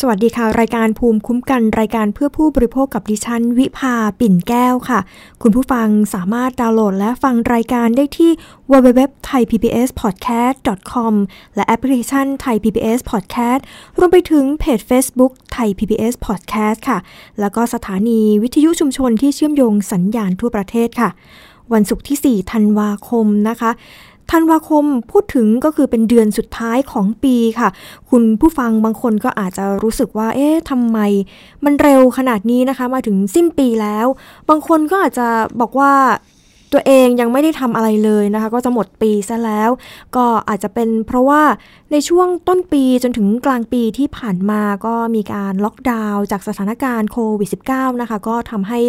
สวัสดีค่ะ รายการภูมิคุ้มกันรายการเพื่อผู้บริโภคกับดิฉัน วิภาปิ่นแก้วค่ะ คุณผู้ฟังสามารถดาวน์โหลดและฟังรายการได้ที่ www.thaipbspodcast.com และแอปพลิเคชัน Thai PBS Podcast รวมไปถึงเพจ Facebook Thai PBS Podcast ค่ะ แล้วก็สถานีวิทยุชุมชนที่เชื่อมโยงสัญญาณทั่วประเทศค่ะ วันศุกร์ที่ 4 ธันวาคมนะคะ ธันวาคมพูดถึงก็คือเป็นเดือนสุดท้ายของปีค่ะ คุณผู้ฟังบางคนก็อาจจะรู้สึกว่า เอ๊ะทำไม มันเร็วขนาดนี้นะคะ มาถึงสิ้นปีแล้ว บางคนก็อาจจะบอกว่าตัวเองยังไม่ได้ทำอะไรเลยนะคะ ก็จะหมดปีซะแล้ว ก็อาจจะเป็นเพราะว่าในช่วงต้นปีจนถึงกลางปีที่ผ่านมาก็มีการล็อกดาวน์จากสถานการณ์โควิด -19 นะคะ ก็ทำให้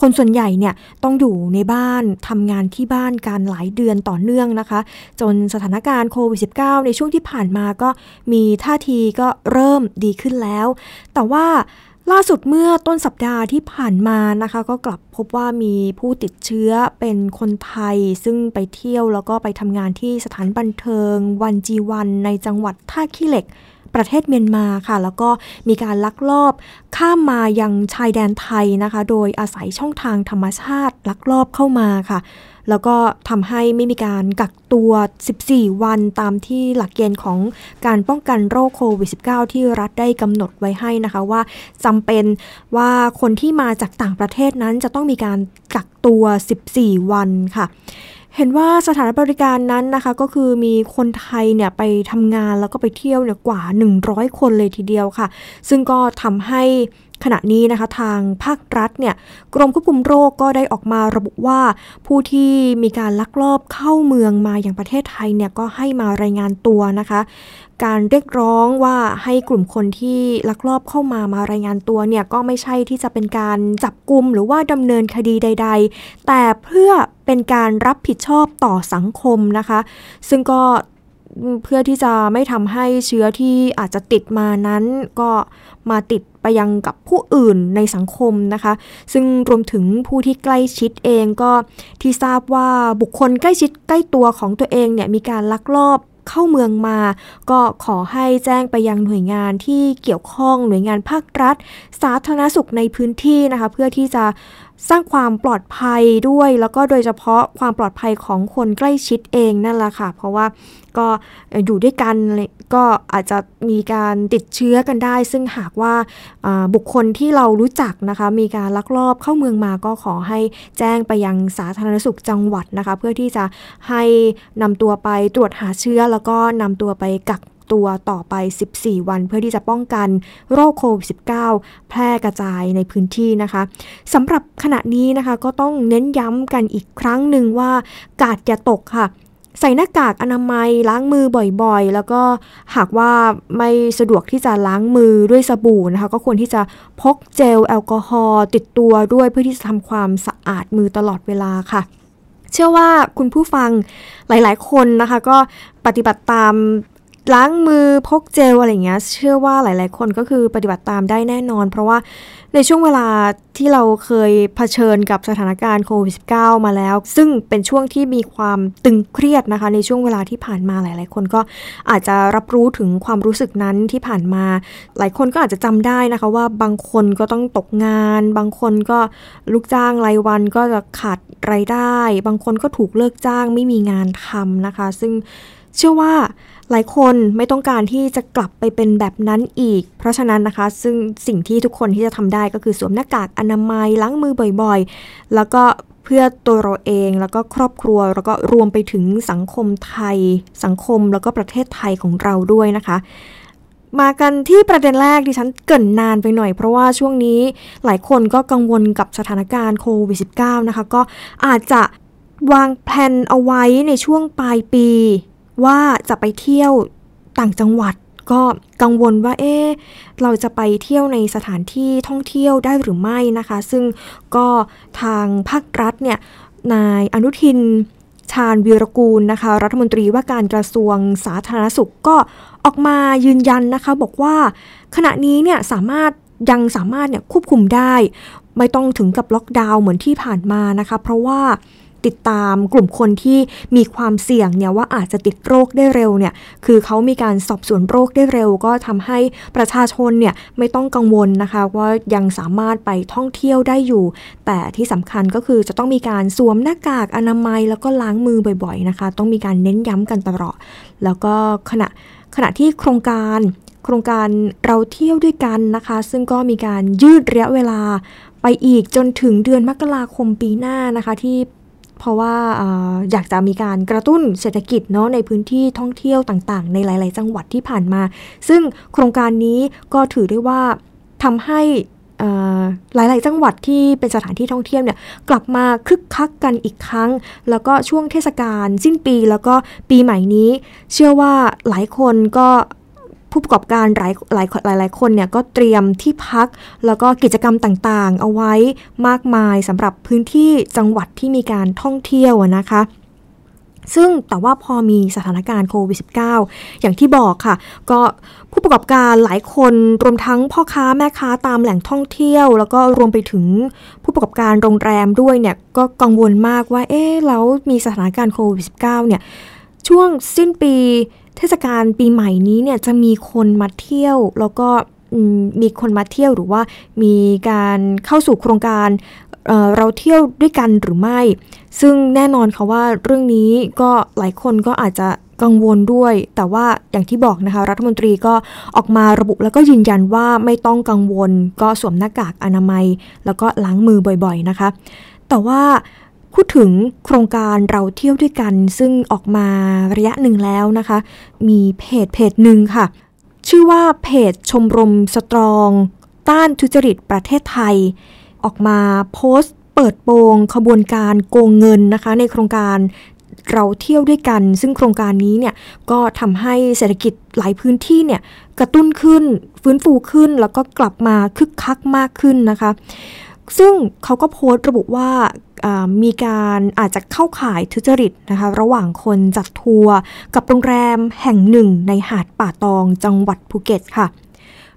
คนส่วนใหญ่เนี่ยต้องอยู่ในบ้านทำงานที่บ้านการหลายเดือนต่อเนื่องนะคะ จนสถานการณ์โควิด -19 ในช่วงที่ผ่านมาก็มีท่าทีก็เริ่มดีขึ้นแล้ว แต่ว่าล่าสุดเมื่อต้นสัปดาห์ที่ผ่านมานะคะ ก็กลับพบว่ามีผู้ติดเชื้อเป็นคนไทย ซึ่งไปเที่ยวแล้วก็ไปทำงานที่สถานบันเทิงวันจีวันในจังหวัดท่าขี้เหล็ก ประเทศเมียนมาค่ะ แล้วก็มีการลักลอบข้ามมายังชายแดนไทยนะคะ โดยอาศัยช่องทางธรรมชาติลักลอบเข้ามาค่ะ แล้วก็ทำให้ไม่มีการกักตัว 14 วันตามที่หลักเกณฑ์ของการป้องกันโรคโควิด -19 ที่รัฐได้กำหนดไว้ให้นะคะว่าจำเป็นว่าคนที่มาจากต่างประเทศนั้นจะต้องมีการกักตัว 14 วันค่ะ เห็นว่าสถานบริการนั้นนะคะ ก็คือมีคนไทยเนี่ยไปทำงานแล้วก็ไปเที่ยวเนี่ยกว่า 100 คนเลยทีเดียวค่ะ ซึ่งก็ทำให้ขณะนี้นะคะทางภาครัฐเนี่ยกรมควบคุมโรคก็ได้ออกมาระบุว่า ผู้ที่มีการลักลอบเข้าเมืองมาอย่างประเทศไทยเนี่ยก็ให้มารายงานตัวนะคะ การเรียกร้องว่าให้กลุ่มคนที่ลักลอบเข้ามามารายงานตัวเนี่ยก็ไม่ใช่ที่จะเป็นการจับกลุ่มหรือว่าดำเนินคดีใด ๆ แต่เพื่อเป็นการรับผิดชอบต่อสังคมนะคะ ซึ่งก็เพื่อที่จะไม่ทำให้เชื้อที่อาจจะติดมานั้น ก็มาติดไปยังกับผู้อื่นในสังคมนะคะ ซึ่งรวมถึงผู้ที่ใกล้ชิดเองก็ที่ทราบว่าบุคคลใกล้ชิดใกล้ตัวของตัวเองเนี่ยมีการลักลอบ เข้าเมืองมา ก็ขอให้แจ้งไปยังหน่วยงานที่เกี่ยวข้องหน่วยงานภาครัฐ สาธารณสุขในพื้นที่นะคะ เพื่อที่จะ สร้างความปลอดภัยด้วย แล้วก็โดยเฉพาะความปลอดภัยของคนใกล้ชิดเองนั่นแหละค่ะ เพราะว่าก็อยู่ด้วยกันก็อาจจะมีการติดเชื้อกันได้ ซึ่งหากว่าบุคคลที่เรารู้จักนะคะ มีการลักลอบเข้าเมืองมาก็ขอให้แจ้งไปยังสาธารณสุขจังหวัดนะคะ เพื่อที่จะให้นำตัวไปตรวจหาเชื้อแล้วก็นำตัวไปกัก ตัวต่อไป 14 วัน เพื่อที่จะป้องกันโรคโควิด -19 แพร่กระจายในพื้นที่นะคะสำหรับขณะนี้นะคะก็ต้องเน้นย้ำกันอีกครั้งหนึ่งว่ากาดอย่าตกค่ะใส่หน้ากากอนามัยล้างมือบ่อยๆ แล้วก็หากว่าไม่สะดวกที่จะล้างมือด้วยสบู่นะคะ ก็ควรที่จะพกเจลแอลกอฮอล์ติดตัวด้วยเพื่อที่จะทำความสะอาดมือตลอดเวลาค่ะ เชื่อว่าคุณผู้ฟังหลายๆคนนะคะ ก็ปฏิบัติตาม ล้างมือพกเจลอะไรเงี้ยเชื่อว่าหลาย ๆ คนก็คือปฏิบัติตามได้แน่นอน เพราะว่าในช่วงเวลาที่เราเคยเผชิญกับสถานการณ์โควิด -19 มาแล้ว ซึ่งเป็นช่วงที่มีความตึงเครียดนะคะ ในช่วงเวลาที่ผ่านมาหลาย ๆ คนก็อาจจะรับรู้ถึงความรู้สึกนั้นที่ผ่านมา หลายคนก็อาจจะจำได้นะคะว่าบางคนก็ต้องตกงาน บางคนก็ลูกจ้างรายวันก็จะขาดรายได้ บางคนก็ถูกเลิกจ้างไม่มีงานทำนะคะ ซึ่งเชื่อว่า หลายคนไม่ต้องการที่จะกลับไปเป็นแบบนั้นอีก เพราะฉะนั้นนะคะ ซึ่งสิ่งที่ทุกคนที่จะทำได้ก็คือสวมหน้ากากอนามัยล้างมือบ่อยๆ แล้วก็เพื่อตัวเราเองแล้วก็ครอบครัวแล้วก็รวมไปถึงสังคมไทย สังคมแล้วก็ประเทศไทยของเราด้วยนะคะ มากันที่ประเด็นแรกดิฉันเกินนานไปหน่อยเพราะว่าช่วงนี้หลายคนก็กังวลกับสถานการณ์โควิด -19 นะคะ ก็อาจจะวางแผนเอาไว้ในช่วงปลายปี ว่าจะไปเที่ยวต่างจังหวัดก็กังวลว่าเอ๊เราจะไปเที่ยวในสถานที่ท่องเที่ยวได้หรือไม่นะคะ ซึ่งก็ทางภาครัฐเนี่ยนายอนุทินชาญวีรกูลนะคะ รัฐมนตรีว่าการกระทรวงสาธารณสุขก็ออกมายืนยันนะคะ บอกว่าขณะนี้เนี่ยสามารถยังสามารถเนี่ยควบคุมได้ ไม่ต้องถึงกับล็อกดาวน์เหมือนที่ผ่านมานะคะ เพราะว่า ติดตามกลุ่มคนที่มีความเสี่ยงเนี่ยว่าอาจจะติดโรคได้เร็วเนี่ยคือเขามีการสอบสวนโรคได้เร็ว ก็ทำให้ประชาชนเนี่ยไม่ต้องกังวลนะคะว่ายังสามารถไปท่องเที่ยวได้อยู่ แต่ที่สำคัญก็คือจะต้องมีการสวมหน้ากากอนามัย แล้วก็ล้างมือบ่อยๆนะคะ ต้องมีการเน้นย้ำกันตลอด แล้วก็ขณะขณะที่โครงการโครงการเราเที่ยวด้วยกันนะคะ ซึ่งก็มีการยืดระยะเวลาไปอีกจนถึงเดือนมกราคมปีหน้านะคะ ที่ เพราะว่าอยากจะมีการกระตุ้นเศรษฐกิจเนาะในพื้นที่ท่องเที่ยวต่างๆ ในหลาย ๆ จังหวัดที่ผ่านมา ซึ่งโครงการนี้ก็ถือได้ว่าทำให้หลาย ๆ จังหวัดที่เป็นสถานที่ท่องเที่ยวเนี่ยกลับมาคึกคักกันอีกครั้ง แล้วก็ช่วงเทศกาลสิ้นปีแล้วก็ปีใหม่นี้ เชื่อว่าหลายคนก็ ผู้ประกอบการหลายหลายหลายหลายคนเนี่ยก็เตรียมที่พัก แล้วก็กิจกรรมต่างๆ เอาไว้มากมายสำหรับพื้นที่จังหวัดที่มีการท่องเที่ยวนะคะซึ่งแต่ว่าพอมีสถานการณ์โควิด -19 อย่างที่บอกค่ะ ก็ผู้ประกอบการหลายคนรวมทั้งพ่อค้าแม่ค้าตามแหล่งท่องเที่ยว แล้วก็รวมไปถึงผู้ประกอบการโรงแรมด้วยเนี่ยก็กังวลมากว่าเอ๊ะแล้วมีสถานการณ์โควิด -19 เนี่ยช่วงสิ้นปี เทศกาลปีใหม่นี้เนี่ยจะมีคนมาเที่ยวแล้วก็มีคนมาเที่ยวหรือว่ามีการเข้าสู่โครงการเเราเที่ยวด้วยกันหรือไม่ ซึ่งแน่นอนค่ะว่าเรื่องนี้ก็หลายคนก็อาจจะกังวลด้วย แต่ว่าอย่างที่บอกนะคะ รัฐมนตรีก็ออกมาระบุแล้วก็ยืนยันว่าไม่ต้องกังวล ก็สวมหน้ากากอนามัย แล้วก็ล้างมือบ่อยๆนะคะ แต่ว่า พูดถึงโครงการเราเที่ยวด้วยกัน ซึ่งออกมาระยะหนึ่งแล้วนะคะ มีเพจเพจหนึ่งค่ะ ชื่อว่าเพจชมรมสตรอง ต้านทุจริตประเทศไทย ออกมาโพสต์ เปิดโปงขบวนการโกงเงินนะคะ ในโครงการเราเที่ยวด้วยกัน ซึ่งโครงการนี้เนี่ยก็ทำให้เศรษฐกิจหลายพื้นที่เนี่ยกระตุ้นขึ้น ฟื้นฟูขึ้น แล้วก็กลับมาคึกคักมากขึ้นนะคะ ซึ่งเขาก็โพสต์ระบุว่า มีการอาจจะเข้าข่ายทุจริตนะคะระหว่างคนจัดทัวร์กับโรงแรมแห่งหนึ่งในหาดป่าตองจังหวัดภูเก็ตค่ะ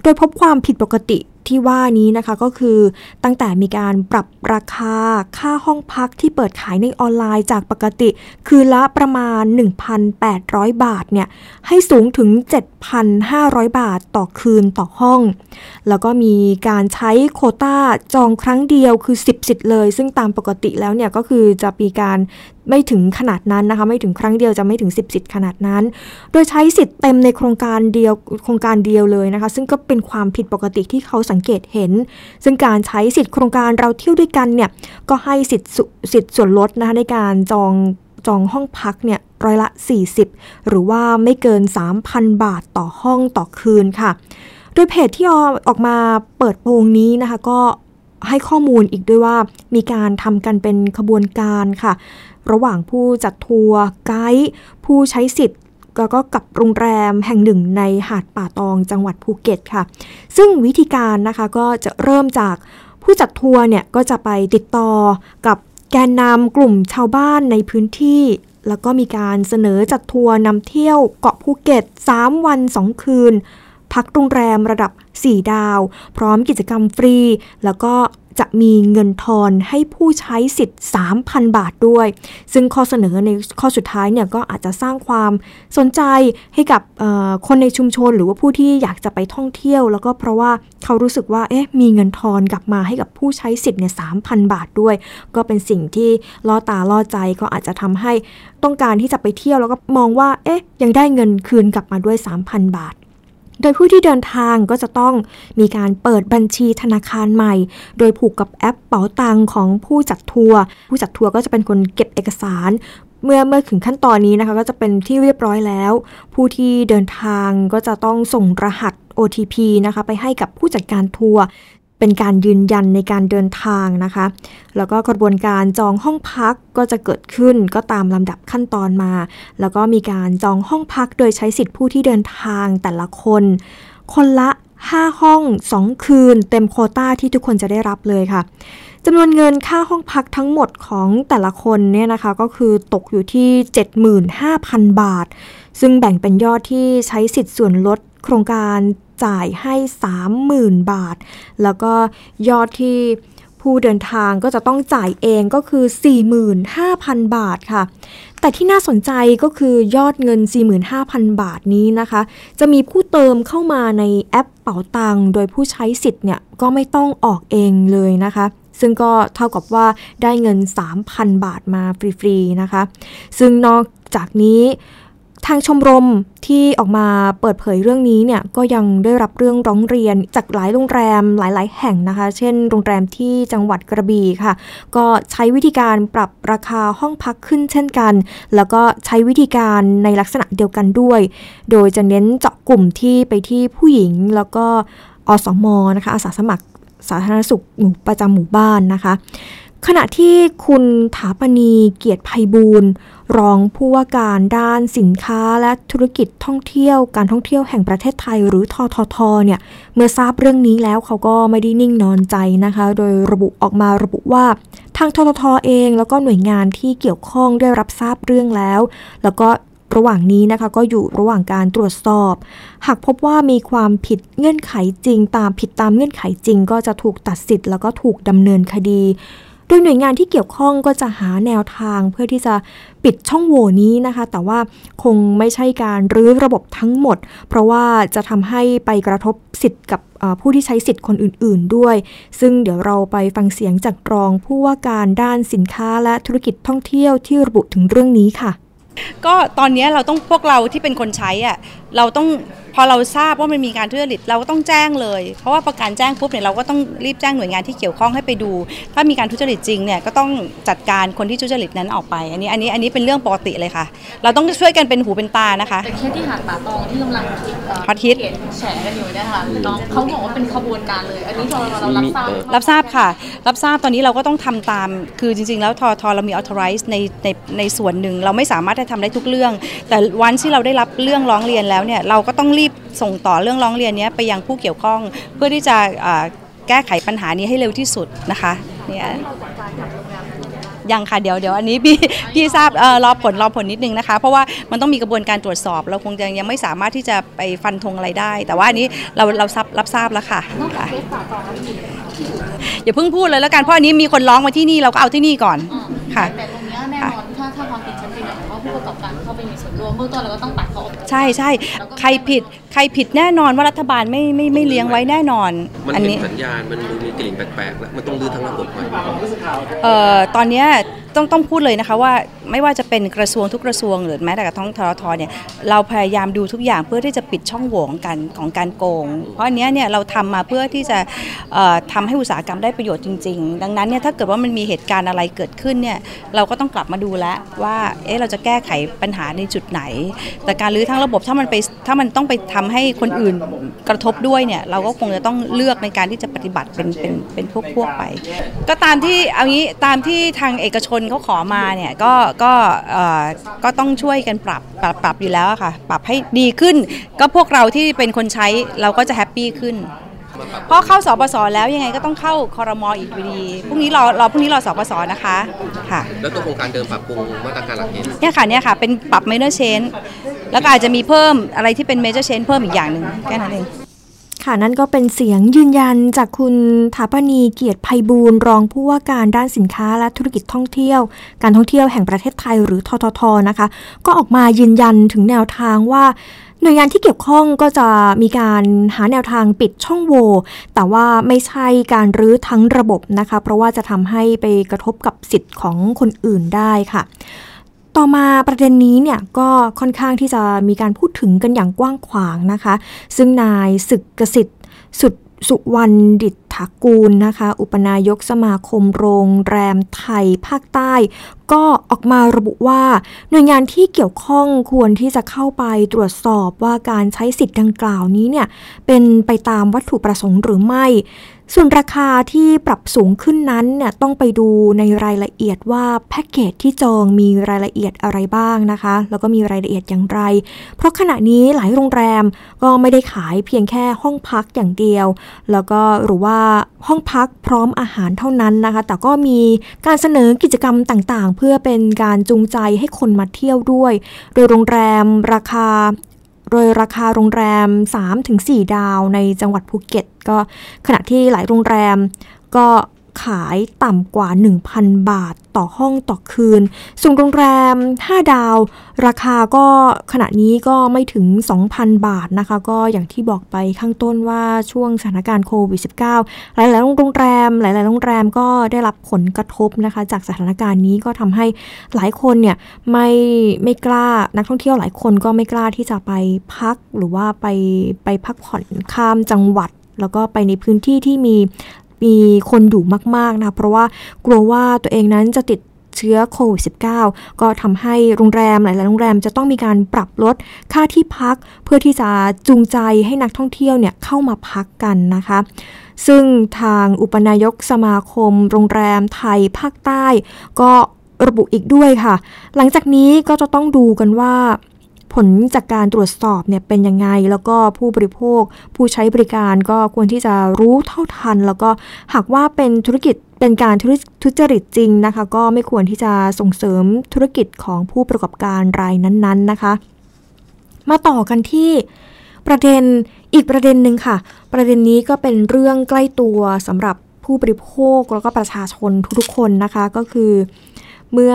โดยพบความผิดปกติ ที่ว่านี้นะคะก็คือตั้งแต่มีการปรับราคาค่าห้องพักที่เปิดขายในออนไลน์จากปกติ คือละประมาณ 1,800 บาทเนี่ยให้สูงถึง 7,500 บาทต่อคืนต่อห้อง แล้วก็มีการใช้โคต้าจองครั้งเดียวคือ 10 สิทธิ์เลย ซึ่งตามปกติแล้วเนี่ยก็คือจะมีการไม่ถึงขนาดนั้นนะคะ ไม่ถึงครั้งเดียวจะไม่ถึง 10 สิทธิ์ขนาดนั้น โดยใช้สิทธิ์เต็มในโครงการเดียวโครงการเดียวเลยนะคะ ซึ่งก็เป็นความผิดปกติที่เขาสังเกตเห็น ซึ่งการใช้สิทธิ์โครงการเราเที่ยวด้วยกันเนี่ยก็ให้สิทธิ์สิทธิ์ส่วนลดนะคะในการจองจองห้องพักเนี่ยร้อยละ 40 หรือว่าไม่เกิน 3,000 บาทต่อห้องต่อคืนค่ะ โดยเพจที่ออกมาเปิดโปงนี้นะคะก็ให้ข้อมูลอีกด้วยว่ามีการทำกันเป็นขบวนการค่ะ ระหว่างผู้จัดทัวร์ไกด์ผู้ใช้สิทธิ์แล้วก็กับโรงแรมแห่งหนึ่งในหาดป่าตองจังหวัดภูเก็ตค่ะ ซึ่งวิธีการนะคะก็จะเริ่มจากผู้จัดทัวร์เนี่ยก็จะไปติดต่อกับแกนนำกลุ่มชาวบ้านในพื้นที่ แล้วก็มีการเสนอจัดทัวร์นำเที่ยวเกาะภูเก็ต 3 วัน 2 คืน พักโรงแรมระดับ 4 ดาว พร้อมกิจกรรมฟรี แล้วก็ จะมีเงินทอนให้ผู้ใช้สิทธิ์ 3,000 บาทด้วย ซึ่งข้อเสนอในข้อสุดท้ายเนี่ยก็อาจจะสร้างความสนใจให้กับคนในชุมชน หรือว่าผู้ที่อยากจะไปท่องเที่ยว แล้วก็เพราะว่าเขารู้สึกว่าเอ๊ะมีเงินทอนกลับมาให้กับผู้ใช้สิทธิ์เนี่ยสามบาทด้วย ก็เป็นสิ่งที่ล่อตาล่อใจก็อาจจะทำให้ต้องการที่จะไปเที่ยวแล้วก็มองว่าเอ๊ะยังได้เงินคืนกลับมาด้วย 3,000 บาท โดยผู้ที่เดินทางก็จะต้องมีการเปิดบัญชีธนาคารใหม่ โดยผูกกับแอปเป๋าตังของผู้จัดทัวร์ผู้จัดทัวร์ก็จะเป็นคนเก็บเอกสาร เมื่อเมื่อถึงขั้นตอนนี้นะคะก็จะเป็นที่เรียบร้อยแล้ว ผู้ที่เดินทางก็จะต้องส่งรหัส OTP นะคะไปให้กับผู้จัดการทัวร์ เป็นการยืนยันในการเดินทางนะคะ แล้วก็กระบวนการจองห้องพักก็จะเกิดขึ้นก็ตามลำดับขั้นตอนมา แล้วก็มีการจองห้องพักโดยใช้สิทธิผู้ที่เดินทางแต่ละคน คนละ 5 ห้อง 2 คืน เต็มโคต้าที่ทุกคนจะได้รับเลยค่ะจำนวนเงินค่าห้องพักทั้งหมดของแต่ละคนเนี่ยนะคะก็คือตกอยู่ที่ 75,000 บาท ซึ่งแบ่งเป็นยอดที่ใช้สิทธิ์ส่วนลดโครงการ จ่ายให้ 30,000 บาท แล้วก็ยอดที่ผู้เดินทางก็จะต้องจ่ายเองก็คือ 45,000 บาทค่ะ แต่ที่น่าสนใจก็คือยอดเงิน 45,000 บาทนี้นะคะ จะมีผู้เติมเข้ามาในแอปเป๋าตังโดยผู้ใช้สิทธิ์เนี่ยก็ไม่ต้องออกเองเลยนะคะ ซึ่งก็เท่ากับว่าได้เงิน 3,000 บาทมาฟรีๆนะคะ ซึ่งนอกจากนี้ ทางชมรมที่ออกมาเปิดเผยเรื่องนี้เนี่ยก็ยังได้รับเรื่องร้องเรียนจากหลายโรงแรมหลาย ๆ แห่งนะคะ เช่น โรงแรมที่จังหวัดกระบี่ค่ะ ก็ใช้วิธีการปรับราคาห้องพักขึ้นเช่นกัน แล้วก็ใช้วิธีการในลักษณะเดียวกันด้วย โดยจะเน้นเจาะกลุ่มที่ไปที่ผู้หญิงแล้วก็อสมนะคะอาสาสมัครสาธารณสุขหมู่ประจำหมู่บ้านนะคะ ขณะที่คุณถาปณีเกียรติภัยบูรณ์ รองผู้ว่าการด้านสินค้าและธุรกิจท่องเที่ยวการท่องเที่ยวแห่งประเทศไทยหรือทททเนี่ยเมื่อทราบเรื่องนี้แล้วเขาก็ไม่ได้นิ่งนอนใจนะคะ โดยระบุออกมาระบุว่า ทางทททเองแล้วก็หน่วยงานที่เกี่ยวข้องได้รับทราบเรื่องแล้ว แล้วก็ระหว่างนี้นะคะก็อยู่ระหว่างการตรวจสอบ หากพบว่ามีความผิดเงื่อนไขจริง ตามผิดตามเงื่อนไขจริง ก็จะถูกตัดสิทธิ์แล้วก็ถูกดำเนินคดี โดยหน่วยงานที่เกี่ยวข้องก็จะหาแนวทางเพื่อที่จะปิดช่องโหว่นี้นะคะ แต่ว่าคงไม่ใช่การรื้อระบบทั้งหมด เพราะว่าจะทำให้ไปกระทบสิทธิ์กับผู้ที่ใช้สิทธิ์คนอื่น ๆ ด้วย ซึ่งเดี๋ยวเราไปฟังเสียงจากรองผู้ว่าการด้านสินค้าและธุรกิจท่องเที่ยวที่ระบุถึงเรื่องนี้ค่ะ ก็ตอนนี้เราต้องพวกเราที่เป็นคนใช้อะเราต้อง อเราทราบว่ามันมีการทุจริตเราก็ต้องแจ้งเลย เพราะว่าประการแจ้งปุ๊บเนี่ยเราก็ต้องรีบแจ้งหน่วยงานที่เกี่ยวข้องให้ไปดู ถ้ามีการทุจริตจริงเนี่ยก็ต้องจัดการคนที่ทุจริตนั้นออกไป อันนี้อันนี้อันนี้เป็นเรื่องปกติเลยค่ะ เราต้องช่วยกันเป็นหูเป็นตานะคะแต่เคสที่หาดป่าตองที่กำลังฮอตฮิตแฉกันอยู่เนี่ยค่ะน้องเขาบอกว่าเป็นขบวนการเลย อันนี้เราเรารับทราบรับทราบค่ะ รับทราบตอนนี้เราก็ต้องทำตาม คือจริง ๆ แล้วทอทอเรามี authorize ในในในส่วนหนึ่งเราไม่สามารถจะทำได้ทุกเรื่อง แต่วันที่เราได้รับเรื่องร้องเรียนแล้วเนี่ยเราก็ต้องรีบส่งต่อเรื่องร้องเรียนนี้ไปยังผู้เกี่ยวข้อง เพื่อที่จะแก้ไขปัญหานี้ให้เร็วที่สุดนะคะเนี่ยยังค่ะเดี๋ยวเดี๋ยวอันนี้พี่พี่ทราบรอผลรอผลนิดนึงนะคะ เพราะว่ามันต้องมีกระบวนการตรวจสอบ เราคงยังยังไม่สามารถที่จะไปฟันธงอะไรได้ แต่ว่าอันนี้เราเรารับรับทราบแล้วค่ะอย่าเพิ่งพูดเลยแล้วกันเพราะอันนี้มีคนร้องมาที่นี่เราก็เอาที่นี่ก่อนค่ะแต่ตรงนี้แน่นอนถ้าถ้าความผิดชัดเจนว่าผู้ประกอบการเข้าไปมีส่วนร่วมเบื้องต้นเราก็ต้องตัด ใช่ใช่ใครผิดใครผิดแน่นอนว่ารัฐบาลไม่ไม่ไม่เลี้ยงไว้แน่นอนอันนี้สัญญาณ มันมีกลิ่นแปลกๆแล้วมันต้องรื้อทั้งระบบไปเอ่อตอนนี้ต้องต้องพูดเลยนะคะว่าไม่ว่าจะเป็นกระทรวงทุกกระทรวงหรือแม้แต่กระทั่งทรทเนี่ยเราพยายามดูทุกอย่างเพื่อที่จะปิดช่องโหว่ของการของการโกง เพราะอันนี้เนี่ยเราทำมาเพื่อที่จะทำให้อุตสาหกรรมได้ประโยชน์จริง ๆ ดังนั้นเนี่ยถ้าเกิดว่ามันมีเหตุการณ์อะไรเกิดขึ้นเนี่ยเราก็ต้องกลับมาดูแลว่าเอ๊ะเราจะแก้ไขปัญหาในจุดไหน แต่การรื้อทั้งระบบถ้ามันไปถ้ามันต้องไปทำให้คนอื่นกระทบด้วยเนี่ยเราก็คงจะต้องเลือกในการที่จะปฏิบัติเป็นเป็นเป็นพวกพวกไป ก็ตามที่เอางี้ตามที่ทางเอกชนเขาขอมาเนี่ยก็ก็ก็ต้องช่วยกันปรับปรับปรับอยู่แล้วค่ะ ปรับให้ดีขึ้น ก็พวกเราที่เป็นคนใช้เราก็จะแฮปปี้ขึ้น เพราะเข้าสปสแล้วยังไงก็ต้องเข้าคอรมออีกอยู่ดีพรุ่งนี้รอรอพรุ่งนี้รอสปสนะคะค่ะ แล้วตัวโครงการเดิมปรับปรุงมาตรการหลักเกณฑ์เนี่ยค่ะเนี่ยค่ะเป็นปรับ major change แล้วก็อาจจะมีเพิ่มอะไรที่เป็น major change เพิ่มอีกอย่างหนึ่งแค่นั้นเอง ค่ะนั่นก็เป็นเสียงยืนยันจากคุณฐาปนีย์เกียรติไพบูลย์รองผู้ว่าการด้านสินค้าและธุรกิจท่องเที่ยว การท่องเที่ยวแห่งประเทศไทยหรือทททนะคะ ก็ออกมายืนยันถึงแนวทางว่าหน่วยงานที่เกี่ยวข้องก็จะมีการหาแนวทางปิดช่องโหว่แต่ว่าไม่ใช่การรื้อทั้งระบบนะคะ เพราะว่าจะทำให้ไปกระทบกับสิทธิ์ของคนอื่นได้ค่ะ ต่อมาประเด็นนี้เนี่ยก็ค่อนข้างที่จะมีการพูดถึงกันอย่างกว้างขวางนะคะ ซึ่งนายศึกกสิทธิ์สุดสุวรรณดิษฐากูลนะคะ อุปนายกสมาคมโรงแรมไทยภาคใต้ ก็ออกมาระบุว่า หน่วยงานที่เกี่ยวข้องควรที่จะเข้าไปตรวจสอบว่าการใช้สิทธิ์ดังกล่าวนี้เนี่ย เป็นไปตามวัตถุประสงค์หรือไม่ ส่วนราคาที่ปรับสูงขึ้นนั้นเนี่ยต้องไปดูในรายละเอียดว่าแพ็กเกจที่จองมีรายละเอียดอะไรบ้างนะคะ แล้วก็มีรายละเอียดอย่างไร เพราะขณะนี้หลายโรงแรมก็ไม่ได้ขายเพียงแค่ห้องพักอย่างเดียว แล้วก็หรือว่าห้องพักพร้อมอาหารเท่านั้นนะคะ แต่ก็มีการเสนอกิจกรรมต่างๆ เพื่อเป็นการจูงใจให้คนมาเที่ยวด้วย โดยโรงแรมราคา โดยราคาโรงแรม 3-4 ดาวในจังหวัดภูเก็ต ก็ขณะที่หลายโรงแรมก็ ขายต่ำกว่า 1,000 บาทต่อห้องต่อคืน ส่วนโรงแรม 5 ดาว ราคาก็ขณะนี้ก็ไม่ถึง 2,000 บาทนะคะ ก็อย่างที่บอกไปข้างต้นว่าช่วงสถานการณ์โควิด -19 หลาย ๆ โรงแรม หลาย ๆ โรงแรมก็ได้รับผลกระทบนะคะ จากสถานการณ์นี้ก็ทำให้หลายคนเนี่ยไม่ไม่กล้านักท่องเที่ยวหลายคนก็ไม่กล้าที่จะไปพักหรือว่าไปไปพักผ่อนข้ามจังหวัดแล้วก็ไปในพื้นที่ที่มี มีคนอยู่มากๆนะ เพราะว่ากลัวว่าตัวเองนั้นจะติดเชื้อโควิด -19 ก็ทำให้โรงแรมหลาย ๆ โรงแรมจะต้องมีการปรับลดค่าที่พักเพื่อที่จะจูงใจให้นักท่องเที่ยวเนี่ยเข้ามาพักกันนะคะ ซึ่งทางอุปนายกสมาคม โรงแรมไทยภาคใต้ ก็ระบุอีกด้วยค่ะ หลังจากนี้ก็จะต้องดูกันว่า ผลจากการตรวจสอบเนี่ยเป็นยังไง แล้วก็ผู้บริโภค ผู้ใช้บริการก็ควรที่จะรู้เท่าทัน แล้วก็หากว่าเป็นธุรกิจเป็นการทุจริตจริงนะคะ ก็ไม่ควรที่จะส่งเสริมธุรกิจของผู้ประกอบการรายนั้นๆนะคะ มาต่อกันที่ประเด็นอีกประเด็นหนึ่งค่ะ ประเด็นนี้ก็เป็นเรื่องใกล้ตัวสำหรับผู้บริโภคแล้วก็ประชาชนทุกๆคนนะคะก็คือเมื่อ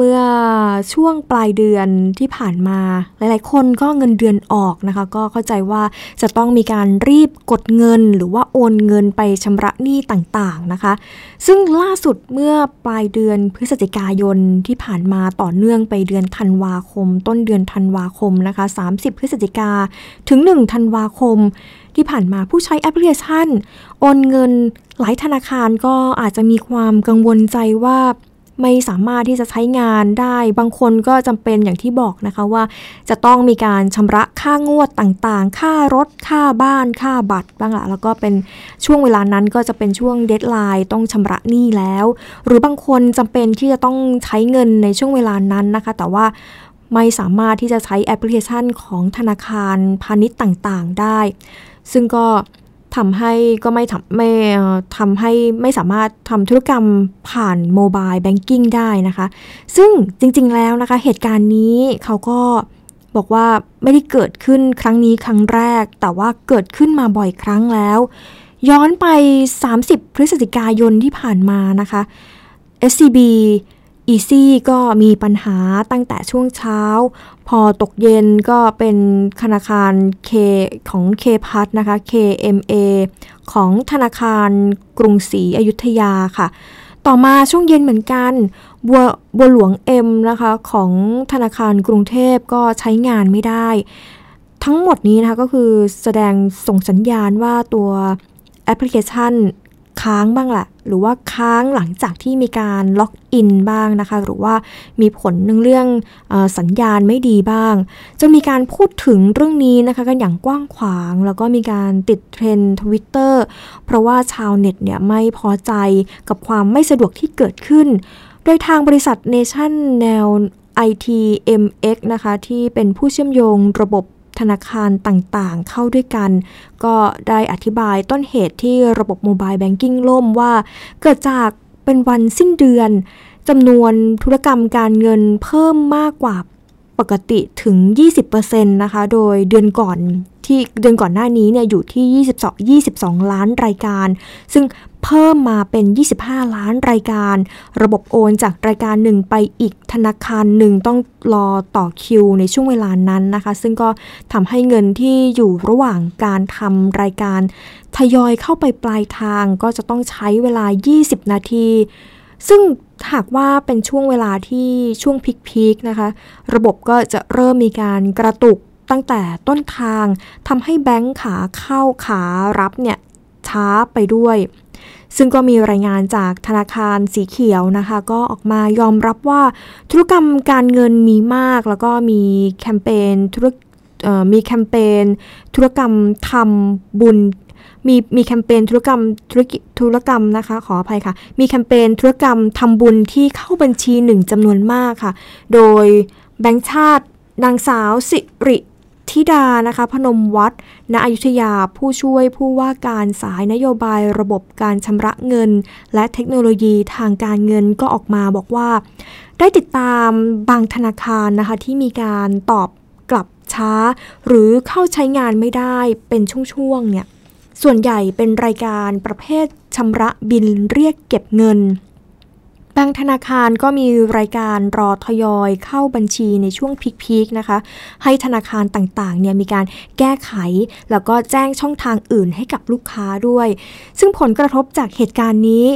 เมื่อช่วงปลายเดือนที่ผ่านมา หลายๆ คนก็เงินเดือนออกนะคะ ก็เข้าใจว่าจะต้องมีการรีบกดเงินหรือว่าโอนเงินไปชำระหนี้ต่างๆนะคะ ซึ่งล่าสุดเมื่อปลายเดือนพฤศจิกายนที่ผ่านมาต่อเนื่องไปเดือนธันวาคม ต้นเดือนธันวาคมนะคะ 30 พฤศจิกาถึง 1 ธันวาคมที่ผ่านมาผู้ใช้แอปพลิเคชัน โอนเงินหลายธนาคารก็อาจจะมีความกังวลใจว่า ไม่สามารถที่จะใช้งานได้ บางคนก็จำเป็นอย่างที่บอกนะคะว่า จะต้องมีการชำระค่างวดต่างๆ ค่ารถ ค่าบ้าน ค่าบัตรบ้างละแล้วก็เป็นช่วงเวลานั้นก็จะเป็นช่วง deadline ต้องชำระหนี้แล้ว หรือบางคนจำเป็นที่จะต้องใช้เงินในช่วงเวลานั้นนะคะ แต่ว่าไม่สามารถที่จะใช้แอปพลิเคชันของธนาคารพาณิชย์ต่างๆ ได้ ซึ่งก็ ทำให้ก็ไม่ทำไม่ทำให้ไม่สามารถทำธุรกรรมผ่าน mobile banking ได้นะคะ ซึ่งจริงๆแล้วนะคะ เหตุการณ์นี้เขาก็บอกว่าไม่ได้เกิดขึ้นครั้งนี้ครั้งแรก แต่ว่าเกิดขึ้นมาบ่อยครั้งแล้ว ย้อนไป 30 พฤศจิกายนที่ผ่านมานะคะ SCB อีซี่ก็มีปัญหาตั้งแต่ช่วงเช้า พอตกเย็นก็เป็นธนาคาร K ของ K พัทนะคะ KMA ของธนาคารกรุงศรีอยุธยาค่ะ ต่อมาช่วงเย็นเหมือนกันบัวบัวหลวง M นะคะของธนาคารกรุงเทพก็ใช้งานไม่ได้ ทั้งหมดนี้นะคะก็คือแสดงส่งสัญญาณว่าตัวแอปพลิเคชัน ค้างบ้างแหละ หรือว่าค้างหลังจากที่มีการล็อกอินบ้างนะคะ หรือว่ามีผลเรื่องอสัญญาณไม่ดีบ้าง จะมีการพูดถึงเรื่องนี้นะคะกันอย่างกว้างขวาง แล้วก็มีการติดเทรนด์ทวิตเตอร์เพราะว่าชาวเน็ตเนี่ยไม่พอใจกับความไม่สะดวกที่เกิดขึ้น โดยทางบริษัท National ITMX นะคะที่เป็นผู้เชื่อมโยงระบบ ธนาคารต่างๆ เข้าด้วยกัน ก็ได้อธิบายต้นเหตุที่ระบบโมบายแบงกิ้งล่มว่า เกิดจากเป็นวันสิ้นเดือนจำนวนธุรกรรมการเงินเพิ่มมากกว่าปกติถึง 20%นะคะ โดยเดือนก่อนที่เดือนก่อนหน้านี้เนี่ยอยู่ที่ 22 22 ล้านรายการ ซึ่ง เพิ่มมาเป็น 25 ล้านรายการ ระบบโอนจากรายการหนึ่งไปอีกธนาคารหนึ่งต้องรอต่อคิวในช่วงเวลานั้นนะคะ ซึ่งก็ทำให้เงินที่อยู่ระหว่างการทำรายการ ทยอยเข้าไปปลายทางก็จะต้องใช้เวลา 20 นาที ซึ่งหากว่าเป็นช่วงเวลาที่ช่วงพีคๆนะคะ ระบบก็จะเริ่มมีการกระตุกตั้งแต่ต้นทางทำให้แบงค์ขาเข้าขารับเนี่ยช้าไปด้วย ซึ่งก็มีรายงานจากธนาคารสีเขียวนะคะ ก็ออกมายอมรับว่าธุรกรรมการเงินมีมาก แล้วก็มีแคมเปญธุรมีแคมเปญธุรกรรมทำบุญมีมีแคมเปญธุรกรรมธุรกิจธุรกรรมนะคะ ขออภัยค่ะ มีแคมเปญธุรกรรมทำบุญที่เข้าบัญชีหนึ่งจำนวนมากค่ะ โดยแบงค์ชาตินางสาวสิริ ธิดานะคะ พนมวัดณอยุธยาผู้ช่วยผู้ว่าการสายนโยบายระบบการชำระเงิน และเทคโนโลยีทางการเงินก็ออกมาบอกว่า ได้ติดตามบางธนาคารนะคะ ที่มีการตอบกลับช้า หรือเข้าใช้งานไม่ได้เป็นช่วงๆเนี่ยส่วนใหญ่เป็นรายการประเภทชำระบินเรียกเก็บเงิน บางธนาคารก็มีรายการรอทยอยเข้าบัญชีในช่วงพีคๆนะคะ ให้ธนาคารต่างๆเนี่ยมีการแก้ไข แล้วก็แจ้งช่องทางอื่นให้กับลูกค้าด้วย ซึ่งผลกระทบจากเหตุการณ์นี้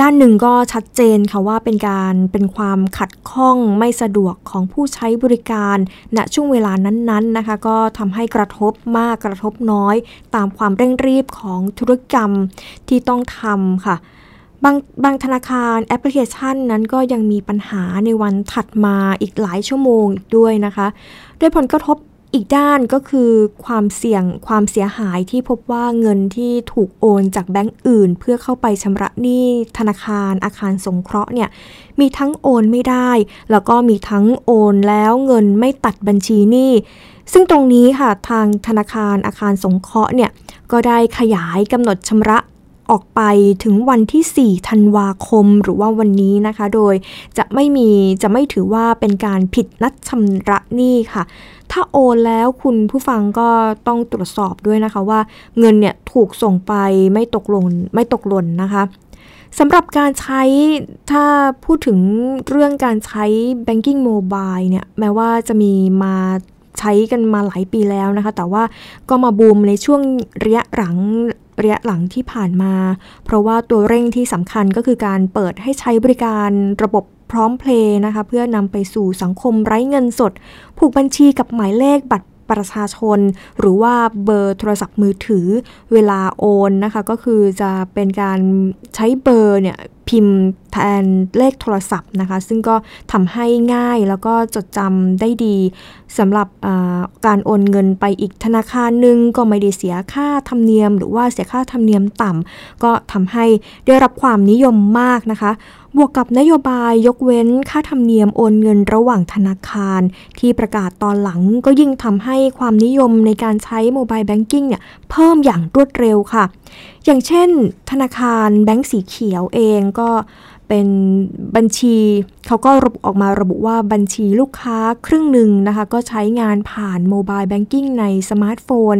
ด้านหนึ่งก็ชัดเจนค่ะว่าเป็นการเป็นความขัดข้องไม่สะดวกของผู้ใช้บริการณช่วงเวลานั้นๆนะคะ ก็ทำให้กระทบมากกระทบน้อย ตามความเร่งรีบของธุรกรรมที่ต้องทำค่ะ บางบางธนาคารแอปพลิเคชันนั้นก็ยังมีปัญหาในวันถัดมาอีกหลายชั่วโมงอีกด้วยนะคะโดยผลกระทบอีกด้านก็คือความเสี่ยงความเสียหายที่พบว่าเงินที่ถูกโอนจากแบงก์อื่น เพื่อเข้าไปชำระหนี้ธนาคารอาคารสงเคราะห์เนี่ยมีทั้งโอนไม่ได้ แล้วก็มีทั้งโอนแล้วเงินไม่ตัดบัญชีหนี้ซึ่งตรงนี้ค่ะทางธนาคารอาคารสงเคราะห์เนี่ยก็ได้ขยายกำหนดชำระ ออกไปถึงวันที่ 4 ธันวาคมหรือว่าวันนี้นะคะ โดยจะไม่มีจะไม่ถือว่าเป็นการผิดนัดชำระหนี้ค่ะ ถ้าโอนแล้วคุณผู้ฟังก็ต้องตรวจสอบด้วยนะคะว่าเงินเนี่ยถูกส่งไปไม่ตกหล่นไม่ตกหล่นนะคะสำหรับการใช้ถ้าพูดถึงเรื่องการใช้ banking mobile เนี่ยแม้ว่าจะมีมา ใช้กันมาหลายปีแล้วนะคะ แต่ว่าก็มาบูมในช่วงระยะหลังระยะหลังที่ผ่านมา เพราะว่าตัวเร่งที่สำคัญก็คือการเปิดให้ใช้บริการระบบพร้อมเพลย์นะคะ เพื่อนำไปสู่สังคมไร้เงินสด ผูกบัญชีกับหมายเลขบัตรประชาชน หรือว่าเบอร์โทรศัพท์มือถือเวลาโอนนะคะ ก็คือจะเป็นการใช้เบอร์เนี่ย พิมพ์แทนเลขโทรศัพท์นะคะ ซึ่งก็ทำให้ง่ายแล้วก็จดจำได้ดีสำหรับการโอนเงินไปอีกธนาคารหนึ่งก็ไม่ได้เสียค่าธรรมเนียม หรือว่าเสียค่าธรรมเนียมต่ำก็ทำให้ได้รับความนิยมมากนะคะบวกกับนโยบายยกเว้นค่าธรรมเนียมโอนเงินระหว่างธนาคาร ที่ประกาศตอนหลังก็ยิ่งทำให้ความนิยมในการใช้โมบายแบงกิ้งเนี่ยเพิ่มอย่างรวดเร็วค่ะ อย่างเช่น ธนาคารแบงก์สีเขียวเองก็เป็นบัญชีเขาก็ระบุออกมาระบุว่าบัญชีลูกค้าครึ่งหนึ่งนะคะ ก็ใช้งานผ่านโมบายแบงกิ้งในสมาร์ทโฟน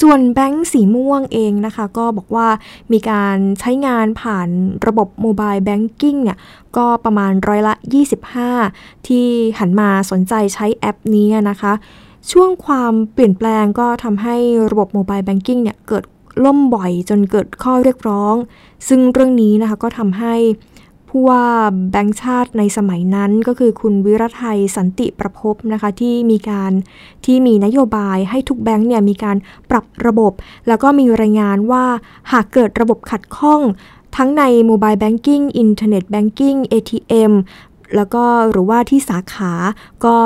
ส่วนแบงก์สีม่วงเองนะคะ ก็บอกว่ามีการใช้งานผ่านระบบโมบายแบงกิ้งเนี่ย ก็ประมาณร้อยละ 25 ที่หันมาสนใจใช้แอปนี้นะคะช่วงความเปลี่ยนแปลงก็ทำให้ระบบโมบายแบงกิ้งเนี่ยเกิด ล่มบ่อยจนเกิดข้อเรียกร้อง ซึ่งเรื่องนี้นะคะก็ทำให้ผู้ว่าแบงค์ชาติในสมัยนั้นก็คือคุณวิรไท สันติประภพนะคะที่มีการที่มีนโยบายให้ทุกแบงค์เนี่ยมีการปรับระบบ แล้วก็มีรายงานว่าหากเกิดระบบขัดข้อง ทั้งในโมบายแบงกิ้งอินเทอร์เน็ตแบงกิ้ง ATM แล้วก็หรือว่าที่สาขาก็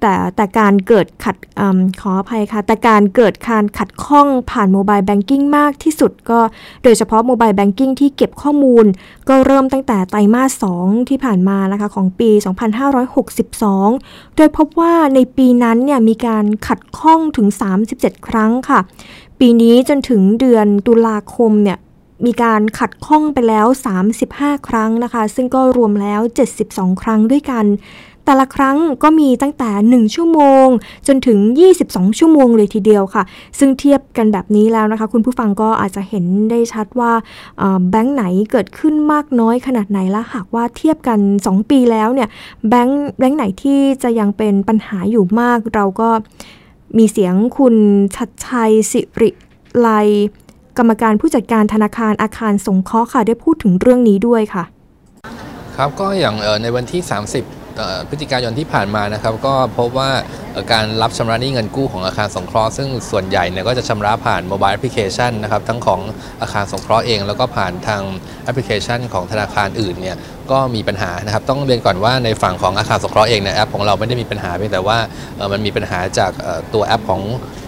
แต่แต่การเกิดขัดอขออภัยค่ะ แต่การเกิดการขัดข้องผ่านโมบายแบงกิ้งมากที่สุดก็โดยเฉพาะโมบายแบงกิ้งที่เก็บข้อมูล ก็เริ่มตั้งแต่ไตรมาส 2 ที่ผ่านมานะคะของปี 2562 โดยพบว่าในปีนั้นเนี่ยมีการขัดข้องถึง 37 ครั้งค่ะ ปีนี้จนถึงเดือนตุลาคมเนี่ยมีการขัดข้องไปแล้ว 35 ครั้งนะคะ ซึ่งก็รวมแล้ว 72 ครั้งด้วยกัน แต่ละครั้งก็มีตั้งแต่ 1 ชั่วโมง จนถึง 22 ชั่วโมงเลยทีเดียวค่ะ ซึ่งเทียบกันแบบนี้แล้วนะคะ คุณผู้ฟังก็อาจจะเห็นได้ชัดว่าแบงค์ไหนเกิดขึ้นมากน้อยขนาดไหนละหากว่าเทียบกัน 2 ปีแล้วเนี่ยแบงค์แบงค์ไหนที่จะยังเป็นปัญหาอยู่มาก เราก็มีเสียงคุณชัดชัยสิริไลกรรมการผู้จัดการธนาคารอาคารสงเคราะห์ค่ะ ได้พูดถึงเรื่องนี้ด้วยค่ะ ครับก็อย่างในวันที่ 30 พฤศจิกายนที่ผ่านมานะครับก็พบว่าการรับชำระหนี้เงินกู้ของอาคารสงเคราะห์ซึ่งส่วนใหญ่เนี่ยก็จะชำระผ่านโมบายแอปพลิเคชันนะครับทั้งของอาคารสงเคราะห์เอง แล้วก็ผ่านทางแอปพลิเคชันของธนาคารอื่นเนี่ย ก็มีปัญหานะครับต้องเรียนก่อนว่าในฝั่งของอาคารสงเคราะห์เองเนี่ยแอปของเราไม่ได้มีปัญหาเพียงแต่ว่ามันมีปัญหาจากตัวแอปของ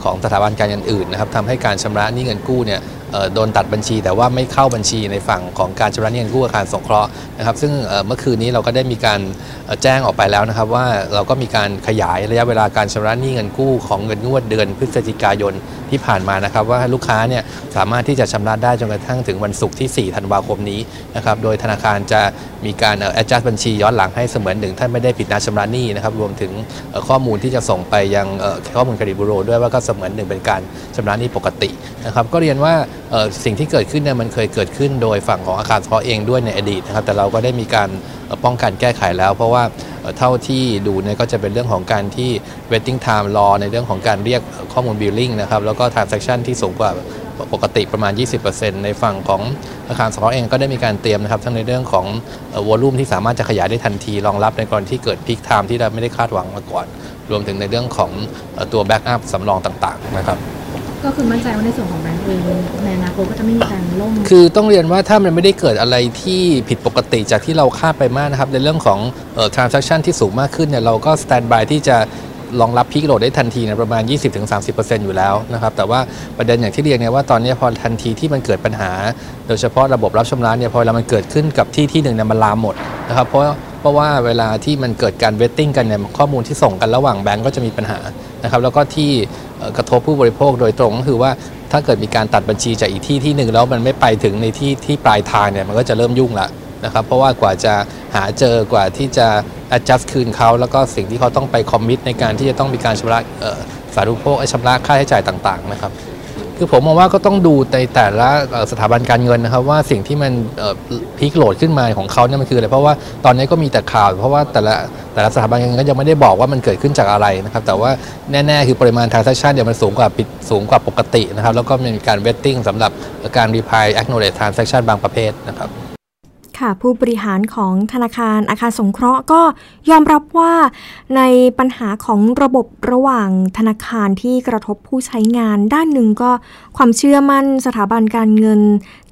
ของสถาบันการเงินอื่นนะครับทำให้การชำระหนี้เงินกู้เนี่ยโดนตัดบัญชีแต่ว่าไม่เข้าบัญชีในฝั่งของการชำระหนี้เงินกู้อาคารสงเคราะห์นะครับ ซึ่งเมื่อคืนนี้เราก็ได้มีการแจ้งออกไปแล้วนะครับ ว่าเราก็มีการขยายระยะเวลาการชำระหนี้เงินกู้ของเงินงวดเดือนพฤศจิกายนที่ผ่านมานะครับ ว่าลูกค้าเนี่ยสามารถที่จะชำระได้จนกระทั่งถึงวันศุกร์ที่ 4 ธันวาคมนี้นะครับโดยธนาคารจะมีมีการเอ่อ adjust บัญชีย้อนหลังให้เสมือนหนึ่งท่านไม่ได้ผิดนัดชำระหนี้นะครับรวมถึงข้อมูลที่จะส่งไปยังข้อมูลเครดิตบูโรด้วยว่าก็เสมือนหนึ่งเป็นการชำระหนี้ปกตินะครับก็เรียนว่าสิ่งที่เกิดขึ้นเนี่ยมันเคยเกิดขึ้นโดยฝั่งของอาคารเคราะเองด้วยในอดีตนะครับแต่เราก็ได้มีการป้องกันแก้ไขแล้ว เพราะว่าเอ่อเท่าที่ดูเนี่ยก็จะเป็นเรื่องของการที่ waiting time รอในเรื่องของการเรียกข้อมูล billing นะครับแล้วก็ transaction ที่สูงกว่า ปกติประมาณ 20%ในฝั่งของอาคารสงเคราะห์เองก็ได้มีการเตรียมนะครับทั้งในเรื่องของ volume ที่สามารถจะขยายได้ทันทีรองรับในกรณีที่เกิด peak time ที่เราไม่ได้คาดหวังมาก่อน รวมถึงในเรื่องของเอ่อตัว backup สำรองต่างๆนะครับก็คือมั่นใจว่าในส่วนของแบงก์เองในอนาคตก็จะไม่มีการล่ม คือต้องเรียนว่าถ้ามันไม่ได้เกิดอะไรที่ผิดปกติจากที่เราคาดไปมากนะครับ ในเรื่องของเอ่อ transaction ที่สูงมากขึ้นเนี่ยเราก็ stand by ที่จะ รองรับพีคโหลดได้ทันทีในประมาณ 20-30%อยู่แล้วนะครับแต่ว่าประเด็นอย่างที่เรียนเนี่ยว่าตอนนี้พอทันทีที่มันเกิดปัญหา โดยเฉพาะระบบรับชำระเนี่ยพอเวลามันเกิดขึ้นกับที่ที่หนึ่งเนี่ยมันลามหมดนะครับเพราะเพราะว่าเวลาที่มันเกิดการเวทติ้งกันเนี่ยข้อมูลที่ส่งกันระหว่างแบงก์ก็จะมีปัญหานะครับแล้วก็ที่กระทบผู้บริโภคโดยตรงก็คือว่าถ้าเกิดมีการตัดบัญชีจากอีกที่ที่หนึ่งแล้วมันไม่ไปถึงในที่ที่ปลายทางเนี่ยมันก็จะเริ่มยุ่งละนะครับเพราะว่ากว่าจะหาเจอกว่าที่จะ adjust คืนเขาแล้วก็สิ่งที่เขาต้องไป commit ในการที่จะต้องมีการชำระสาธารณูปโภคชำระค่าใช้จ่ายต่างๆนะครับคือผมมองว่าก็ต้องดูในแต่ละสถาบันการเงินนะครับว่าสิ่งที่มันพีคโหลดขึ้นมาของเขาเนี่ยมันคืออะไรเพราะว่าตอนนี้ก็มีแต่ข่าว เพราะว่าแต่ละแต่ละสถาบันการเงินก็ยังไม่ได้บอกว่ามันเกิดขึ้นจากอะไรนะครับแต่ว่าแน่ๆคือปริมาณ transaction เดี๋ยวมันสูงกว่าปิดสูงกว่าปกตินะครับแล้วก็มีการ waiting สำหรับการ reply acknowledge transaction บางประเภทนะครับ ค่ะ ผู้บริหารของธนาคารอาคารสงเคราะห์ก็ยอมรับว่าในปัญหาของระบบระหว่างธนาคารที่กระทบผู้ใช้งาน ด้านหนึ่งก็ความเชื่อมั่นสถาบันการเงิน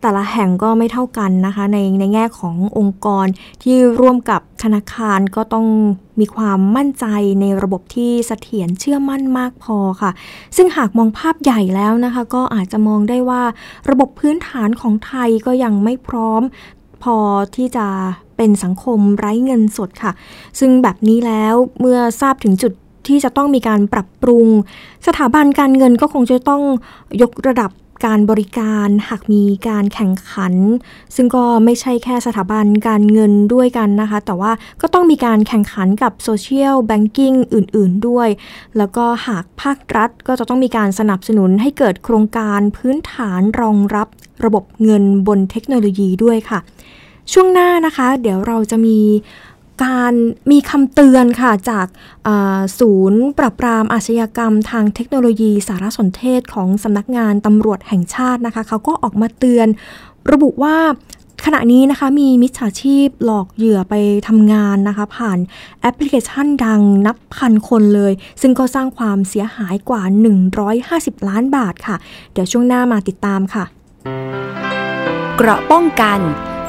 แต่ละแห่งก็ไม่เท่ากันนะคะ ในในแง่ขององค์กรที่ร่วมกับธนาคารก็ต้องมีความมั่นใจในระบบที่เสถียรเชื่อมั่นมากพอค่ะ ซึ่งหากมองภาพใหญ่แล้วนะคะ ก็อาจจะมองได้ว่าระบบพื้นฐานของไทยก็ยังไม่พร้อม พอที่จะเป็นสังคมไร้เงินสดค่ะ ซึ่งแบบนี้แล้วเมื่อทราบถึงจุดที่จะต้องมีการปรับปรุง สถาบันการเงินก็คงจะต้องยกระดับการบริการหากมีการแข่งขัน ซึ่งก็ไม่ใช่แค่สถาบันการเงินด้วยกันนะคะ แต่ว่าก็ต้องมีการแข่งขันกับโซเชียลแบงกิ้งอื่น ๆ ด้วย แล้วก็หากภาครัฐก็จะต้องมีการสนับสนุนให้เกิดโครงการพื้นฐานรองรับระบบเงินบนเทคโนโลยีด้วยค่ะ ช่วงหน้านะคะ เดี๋ยวเราจะมีการมีคำเตือนค่ะจากศูนย์ปราบปรามอาชญากรรมทางเทคโนโลยีสารสนเทศของสำนักงานตำรวจแห่งชาตินะคะเขาก็ออกมาเตือน ระบุว่าขณะนี้นะคะมีมิจฉาชีพหลอกเหยื่อไปทำงานนะคะ ผ่านแอปพลิเคชันดังนับพันคนเลย ซึ่งก็สร้างความเสียหายกว่า 150 ล้านบาทค่ะ เดี๋ยวช่วงหน้ามาติดตามค่ะ เกราะป้องกัน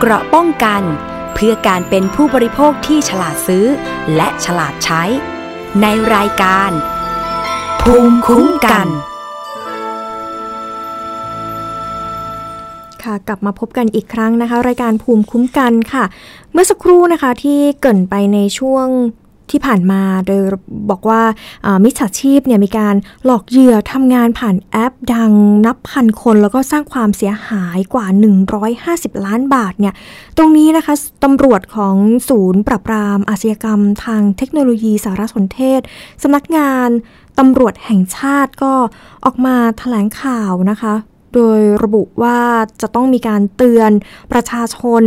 เกราะป้องกัน เพื่อการเป็นผู้บริโภคที่ฉลาดซื้อ และฉลาดใช้ ในรายการ ภูมิคุ้มกัน ค่ะกลับมาพบกันอีกครั้งนะคะ รายการภูมิคุ้มกันค่ะ เมื่อสักครู่นะคะที่เกินไปในช่วง ที่ผ่านมาโดยบอกว่ามิจฉาชีพเนี่ยมีการหลอกเหยื่อทำงานผ่านแอปดังนับพันคนแล้วก็สร้างความเสียหายกว่า 150 ล้านบาทเนี่ยตรงนี้นะคะตำรวจของศูนย์ปราบปรามอาชญากรรมทางเทคโนโลยีสารสนเทศสำนักงานตำรวจแห่งชาติก็ออกมาถแถลงข่าวนะคะ โดยระบุว่าจะต้องมีการเตือนประชาชน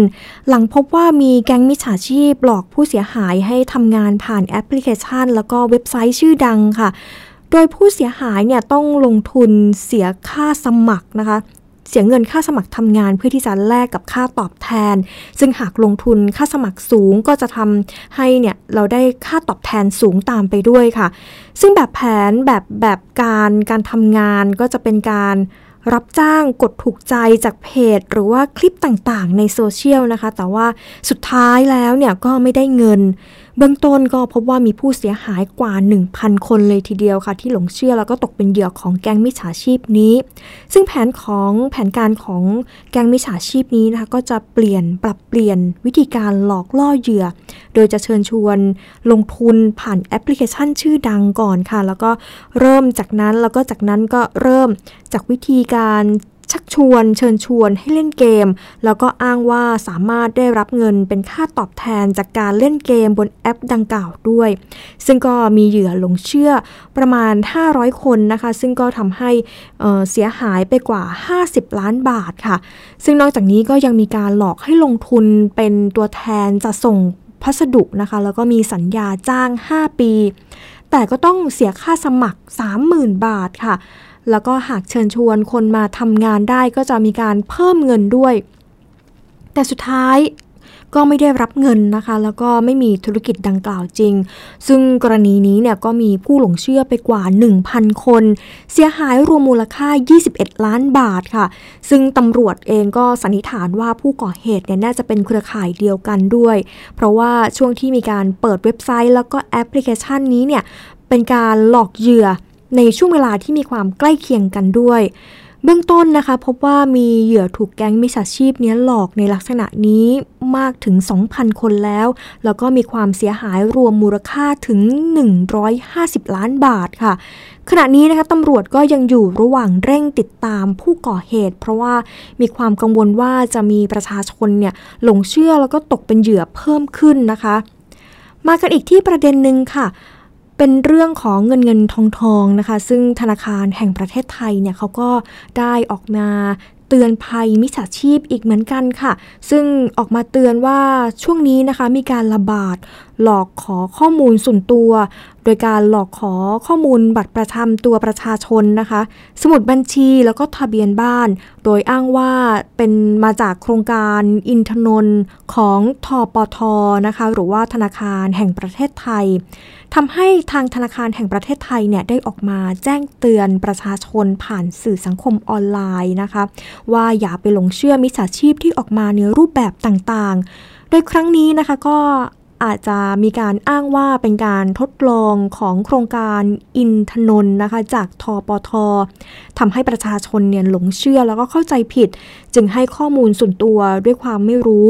หลังพบว่ามีแก๊งมิจฉาชีพหลอกผู้เสียหายให้ทำงานผ่านแอปพลิเคชัน แล้วก็เว็บไซต์ชื่อดังค่ะ โดยผู้เสียหายเนี่ยต้องลงทุนเสียค่าสมัครนะคะเสียเงินค่าสมัครทำงานเพื่อที่จะแลกกับค่าตอบแทน ซึ่งหากลงทุนค่าสมัครสูงก็จะทำให้เนี่ยเราได้ค่าตอบแทนสูงตามไปด้วยค่ะ ซึ่งแบบแผนแบบแบบการการทำงานก็จะเป็นการ รับจ้างกดถูกใจจากเพจ หรือว่าคลิปต่างๆ ในโซเชียลนะคะ แต่ว่าสุดท้ายแล้วเนี่ยก็ไม่ได้เงิน เบื้องต้นก็พบว่ามีผู้เสียหายกว่า 1,000 คนเลยทีเดียวค่ะ ที่หลงเชื่อแล้วก็ตกเป็นเหยื่อของแก๊งมิจฉาชีพนี้ ซึ่งแผนของแผนการของแก๊งมิจฉาชีพนี้นะคะก็จะเปลี่ยนปรับเปลี่ยนวิธีการหลอกล่อเหยื่อ โดยจะเชิญชวนลงทุนผ่านแอปพลิเคชันชื่อดังก่อนค่ะ แล้วก็เริ่มจากนั้นแล้วก็จากนั้นก็เริ่มจากวิธีการ ชักชวน เชิญชวนให้เล่นเกม แล้วก็อ้างว่าสามารถได้รับเงินเป็นค่าตอบแทนจากการเล่นเกมบนแอปดังกล่าวด้วย ซึ่งก็มีเหยื่อหลงเชื่อประมาณ 500 คนนะคะ ซึ่งก็ทำให้เเสียหายไปกว่า 50 ล้านบาทค่ะ ซึ่งนอกจากนี้ก็ยังมีการหลอกให้ลงทุนเป็นตัวแทนจะส่งพัสดุนะคะ แล้วก็มีสัญญาจ้าง 5 ปี แต่ก็ต้องเสียค่าสมัคร 30,000 บาทค่ะ แล้วก็หากเชิญชวนคนมาทำงานได้ก็จะมีการเพิ่มเงินด้วย แต่สุดท้ายก็ไม่ได้รับเงินนะคะ แล้วก็ไม่มีธุรกิจดังกล่าวจริง ซึ่งกรณีนี้เนี่ยก็มีผู้หลงเชื่อไปกว่า 1,000 คน เสียหายรวมมูลค่า 21 ล้านบาทค่ะ ซึ่งตำรวจเองก็สันนิษฐานว่าผู้ก่อเหตุเนี่ยน่าจะเป็นเครือข่ายเดียวกันด้วย เพราะว่าช่วงที่มีการเปิดเว็บไซต์ แล้วก็แอปพลิเคชันนี้เนี่ยเป็นการหลอกเหยื่อ ในช่วงเวลาที่มีความใกล้เคียงกันด้วย เบื้องต้นนะคะ พบว่ามีเหยื่อถูกแก๊งมิจฉาชีพนี้หลอกในลักษณะนี้มากถึง 2,000 คนแล้ว แล้วก็มีความเสียหายรวมมูลค่าถึง 150 ล้านบาทค่ะ ขณะนี้นะคะตำรวจก็ยังอยู่ระหว่างเร่งติดตามผู้ก่อเหตุ เพราะว่ามีความกังวลว่าจะมีประชาชนเนี่ยหลงเชื่อแล้วก็ตกเป็นเหยื่อเพิ่มขึ้นนะคะ มากันอีกที่ประเด็นหนึ่งค่ะ เป็นเรื่องของเงินเงินทองทองนะคะ ซึ่งธนาคารแห่งประเทศไทยเนี่ยเขาก็ได้ออกมาเตือนภัยมิจฉาชีพอีกเหมือนกันค่ะ ซึ่งออกมาเตือนว่าช่วงนี้นะคะมีการระบาดหลอกขอข้อมูลส่วนตัวโดยการหลอกขอข้อมูลบัตรประจำตัวประชาชนนะคะ สมุดบัญชีแล้วก็ทะเบียนบ้าน โดยอ้างว่าเป็นมาจากโครงการอินทนนท์ของทอปทนะคะ หรือว่าธนาคารแห่งประเทศไทยทำให้ทางธนาคารแห่งประเทศไทยเนี่ยได้ออกมาแจ้งเตือนประชาชนผ่านสื่อสังคมออนไลน์นะคะ ว่าอย่าไปหลงเชื่อมิจฉาชีพที่ออกมาในรูปแบบต่างๆ โดยครั้งนี้นะคะก็ อาจจะมีการอ้างว่าเป็นการทดลองของโครงการอินทนนนะคะ จากทปททำให้ประชาชนเนี่ยหลงเชื่อแล้วก็เข้าใจผิด จึงให้ข้อมูลส่วนตัวด้วยความไม่รู้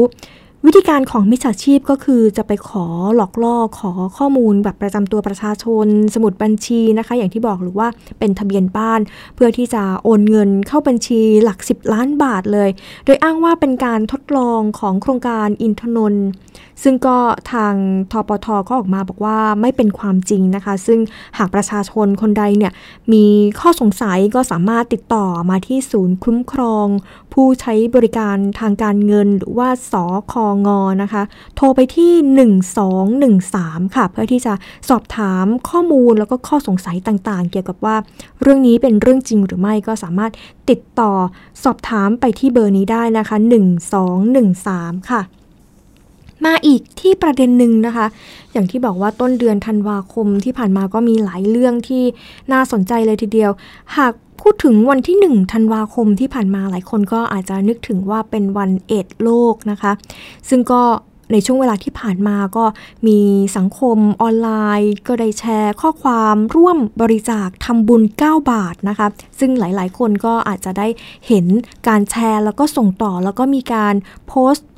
วิธีการของมิจฉาชีพก็คือจะไปขอหลอกล่อขอข้อมูลแบบประจำตัวประชาชน สมุดบัญชีนะคะ อย่างที่บอกหรือว่าเป็นทะเบียนบ้าน เพื่อที่จะโอนเงินเข้าบัญชีหลัก 10 ล้านบาทเลย โดยอ้างว่าเป็นการทดลองของโครงการอินทนนท์ ซึ่งก็ทางทปทก็ออกมาบอกว่าไม่เป็นความจริงนะคะ ซึ่งหากประชาชนคนใดเนี่ยมีข้อสงสัยก็สามารถติดต่อมาที่ศูนย์คุ้มครอง ผู้ใช้บริการทางการเงินหรือว่าสอคองอนะคะ โทรไปที่ 1213 ค่ะ เพื่อที่จะสอบถามข้อมูลแล้วก็ข้อสงสัยต่างๆ เกี่ยวกับว่า เรื่องนี้เป็นเรื่องจริงหรือไม่ก็สามารถติดต่อสอบถามไปที่เบอร์นี้ได้นะคะ 1213 ค่ะ มาอีกที่ประเด็นหนึ่งนะคะ อย่างที่บอกว่าต้นเดือนธันวาคมที่ผ่านมาก็มีหลายเรื่องที่น่าสนใจเลยทีเดียว หากพูดถึงวันที่ 1 ธันวาคมที่ผ่านมาหลายคนก็อาจจะนึกถึงว่าเป็นวันเอดโลกนะคะ ซึ่งก็ในช่วงเวลาที่ผ่านมาก็มีสังคมออนไลน์ ก็ได้แชร์ข้อความร่วมบริจาคทำบุญ 9 บาทนะคะ ซึ่งหลายๆ คนก็อาจจะได้เห็นการแชร์แล้วก็ส่งต่อแล้วก็มีการโพสต์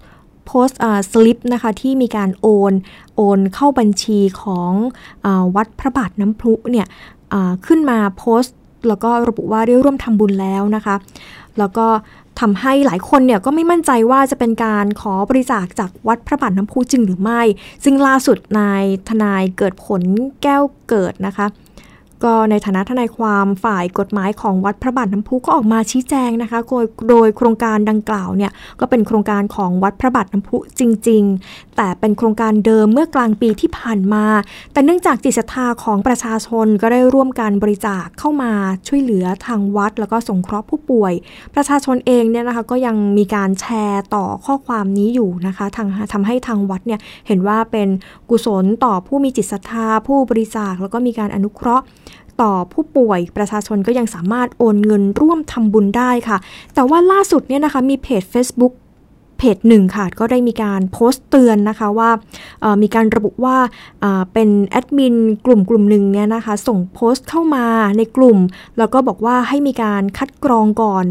โพสต์สลิปนะคะที่มีการโอนโอนเข้าบัญชีของอวัดพระบาทน้ำพุเนี่ยขึ้นมาโพสต์แล้วก็ระบุว่าได้ร่วมทำบุญแล้วนะคะ แล้วก็ทำให้หลายคนเนี่ยก็ไม่มั่นใจว่าจะเป็นการขอบริจาคจากวัดพระบาทน้ำพุจริงหรือไม่ ซึ่งล่าสุดนายทนายเกิดผลแก้วเกิดนะคะ ก็ในฐานะทนายความฝ่ายกฎหมายของวัดพระบาทน้ำพุก็ออกมาชี้แจงนะคะโดยโครงการดังกล่าวเนี่ยก็เป็นโครงการของวัดพระบาทน้ำพุจริง ๆ แต่เป็นโครงการเดิมเมื่อกลางปีที่ผ่านมา แต่เนื่องจากจิตศรัทธาของประชาชนก็ได้ร่วมการบริจาคเข้ามาช่วยเหลือทางวัด แล้วก็สงเคราะห์ผู้ป่วย ประชาชนเองเนี่ยนะคะก็ยังมีการแชร์ต่อข้อความนี้อยู่นะคะทางทำให้ทางวัดเนี่ยเห็นว่าเป็นกุศลต่อผู้มีจิตศรัทธาผู้บริจาคแล้วก็มีการอนุเคราะห์ ต่อผู้ป่วยประชาชนก็ยังสามารถโอนเงินร่วมทำบุญได้ค่ะ แต่ว่าล่าสุดเนี่ยนะคะมีเพจ Facebook เพจหนึ่งค่ะ ก็ได้มีการโพสต์เตือนนะคะว่ามีการระบุว่าเป็นแอดมินกลุ่มกลุ่มหนึ่งเนี่ยนะคะ ส่งโพสต์เข้ามาในกลุ่ม แล้วก็บอกว่าให้มีการคัดกรองก่อน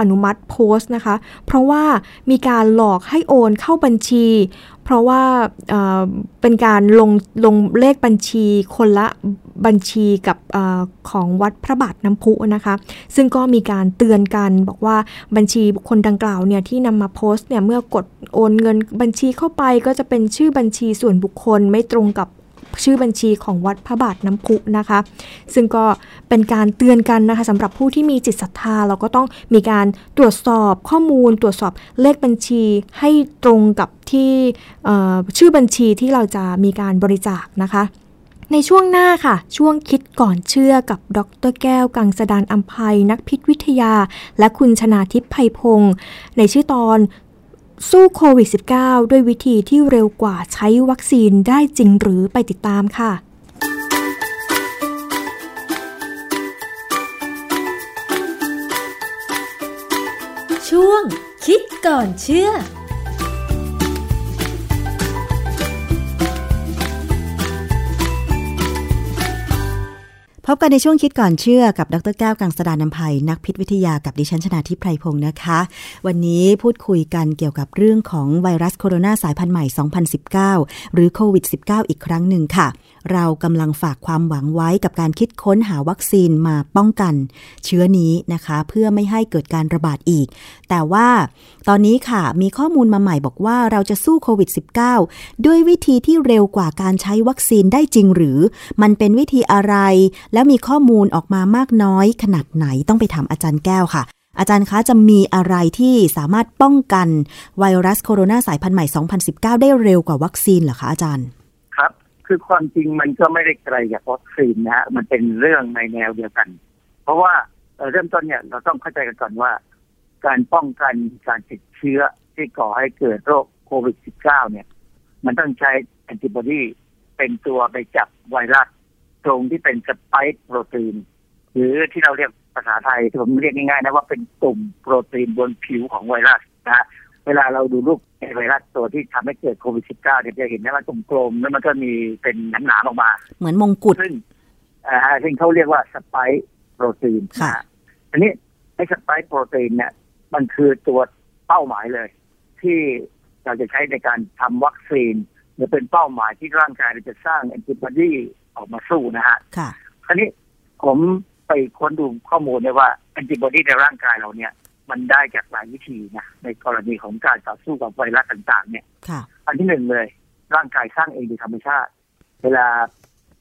อนุมัติโพสต์นะคะ เพราะว่ามีการหลอกให้โอนเข้าบัญชี เพราะว่าเป็นการลงลงเลขบัญชีคนละ บัญชีกับอของวัดพระบาทน้ำพุนะคะ ซึ่งก็มีการเตือนกันบอกว่าบัญชีบุคคลดังกล่าวเนี่ยที่นำมาโพสต์เนี่ยเมื่อกดโอนเงินบัญชีเข้าไปก็จะเป็นชื่อบัญชีส่วนบุคคลไม่ตรงกับชื่อบัญชีของวัดพระบาทน้ำพุนะคะ ซึ่งก็เป็นการเตือนกันนะคะสำหรับผู้ที่มีจิตศรัทธา เราก็ต้องมีการตรวจสอบข้อมูล ตรวจสอบเลขบัญชีให้ตรงกับที่ชื่อบัญชีที่เราจะมีการบริจาคนะคะ ในช่วงหน้าค่ะ ช่วงคิดก่อนเชื่อกับดรแก้วกังสดานอัมภัยนักพิษวิทยา และคุณชนาทิพย์ไพพงศ์ในชื่อตอนสู้โควิด -19 ด้วยวิธีที่เร็วกว่าใช้วัคซีนได้จริงหรือไปติดตามค่ะ ช่วงคิดก่อนเชื่อ พบกันในช่วงคิดก่อนเชื่อกับดรแก้วกังสดานนภัยนักพิษวิทยากับดิฉันชนาทิพไพรพงศ์นะคะ วันนี้พูดคุยกันเกี่ยวกับเรื่องของไวรัสโคโรนาสายพันธุ์ใหม่ 2019 หรือโควิด -19 อีกครั้งหนึ่งค่ะ เรากำลังฝากความหวังไว้กับการคิดค้นหาวัคซีนมาป้องกัน เชื้อนี้นะคะ เพื่อไม่ให้เกิดการระบาดอีก แต่ว่าตอนนี้ค่ะมีข้อมูลมาใหม่บอกว่าเราจะสู้โควิด -19 ด้วยวิธีที่เร็วกว่าการใช้วัคซีนได้จริงหรือ มันเป็นวิธีอะไร แล้วมีข้อมูลออกมามากน้อยขนาดไหนต้องไปถามอาจารย์แก้วค่ะอาจารย์คะจะมีอะไรที่สามารถป้องกันไวรัสโคโรนาสายพันธุ์ใหม่ 2019 ได้เร็วกว่าวัคซีนเหรอคะอาจารย์ คือความจริงมันก็ไม่ได้ไกลจากวัคซีนนะฮะมันเป็นเรื่องในแนวเดียวกัน เพราะว่าเริ่มต้นเนี่ยเราต้องเข้าใจกันก่อนว่า การป้องกันการติดเชื้อที่ก่อให้เกิดโรคโควิด -19 เนี่ย มันต้องใช้แอนติบอดีเป็นตัวไปจับไวรัส ตรงที่เป็นสไปค์โปรตีน หรือที่เราเรียกภาษาไทยที่ผมเรียกง่ายๆนะว่าเป็นกลุ่มโปรตีนบนผิวของไวรัสนะ เวลาเราดูรูปไวรัสตัวที่ทำให้เกิดโควิด -19 เนี่ยจะเห็นนะว่ากลมๆแล้วมันก็มีเป็นหนาๆออกมา เหมือนมงกุฎซึ่งอ่าซึ่งเขาเรียกว่าสไปค์โปรตีนค่ะอันนี้ไอ้สไปค์โปรตีนเนี่ย มันคือตัวเป้าหมายเลย ที่เราจะใช้ในการทำวัคซีนหรือเป็นเป้าหมายที่ร่างกายจะสร้างแอนติบอดีออกมาสู้นะฮะค่ะคราวนี้ผมไปค้นดูข้อมูลเนี่ยว่าแอนติบอดีในร่างกายเราเนี่ย มันได้จากหลายวิธีนะในกรณีของการต่อสู้กับไวรัสต่างๆ เนี่ยค่ะอันที่หนึ่งเลย ร่างกายสร้างเองโดยธรรมชาติ เวลา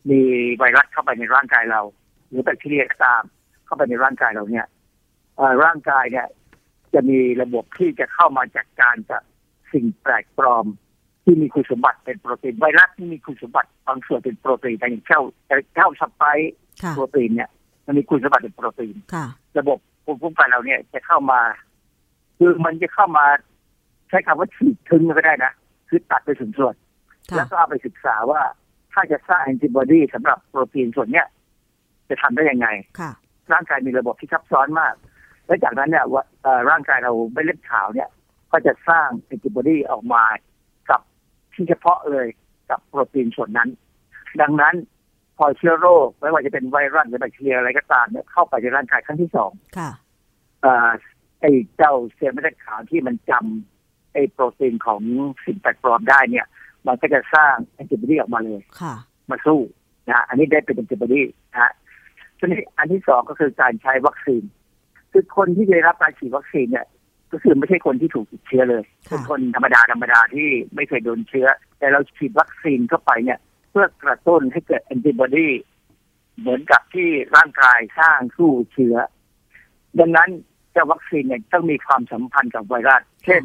มีไวรัสเข้าไปในร่างกายเรา หรือแบคทีเรียก็ตาม เข้าไปในร่างกายเราเนี่ยร่างกายเนี่ย จะมีระบบที่จะเข้ามาจัดการกับสิ่งแปลกปลอมที่มีคุณสมบัติเป็นโปรตีนไวรัสที่มีคุณสมบัติบางส่วนเป็นโปรตีนอย่างเช่าเช่าสไปโปรตีนเนี่ย มันมีคุณสมบัติเป็นโปรตีนระบบ ภูมิคุ้มกันเราเนี่ยจะเข้ามา คือมันจะเข้ามา ใช้คำว่าฉีดทึงก็ได้นะ คือตัดไปส่วนส่วน แล้วก็เอาไปศึกษาว่าถ้าจะสร้างแอนติบอดีสำหรับโปรตีนส่วนเนี้ยจะทำได้ยังไงร่างกายมีระบบที่ซับซ้อนมาก และจากนั้นเนี่ยว่าร่างกายเราไม่เล็ดขาวเนี่ย ก็จะสร้างแอนติบอดีออกมาเที่เฉพาะเลยกับโปรตีนส่วนนั้น ดังนั้น พอเชื้อโรคไม่ว่าจะเป็นไวรัสหรือแบคทีเรียอะไรก็ตามเนี่ยเข้าไปในร่างกายครั้งที่สองค่ะเอ่อไอ้เจ้าเซลล์เม็ดเลือดขาวที่มันจำไอ้โปรตีนของสิ่งแปลกปลอมได้เนี่ย มันก็จะสร้างแอนติบอดีออกมาเลยค่ะ มาสู้นะอันนี้ได้เป็นแอนติบอดีนะฮะทีนี้อันที่สองก็คือการใช้วัคซีน คือคนที่ได้รับการฉีดวัคซีนเนี่ยก็คือไม่ใช่คนที่ถูกติดเชื้อเลยเป็นคนธรรมดาธรรมดาที่ไม่เคยโดนเชื้อ แต่เราฉีดวัคซีนเข้าไปเนี่ยเพื่อกระตุ้นให้เกิดแอนติบอดีเหมือนกับที่ร่างกายสร้างสู้เชื้อ ดังนั้นเจ้าวัคซีนเนี่ยต้องมีความสัมพันธ์กับไวรัส เช่น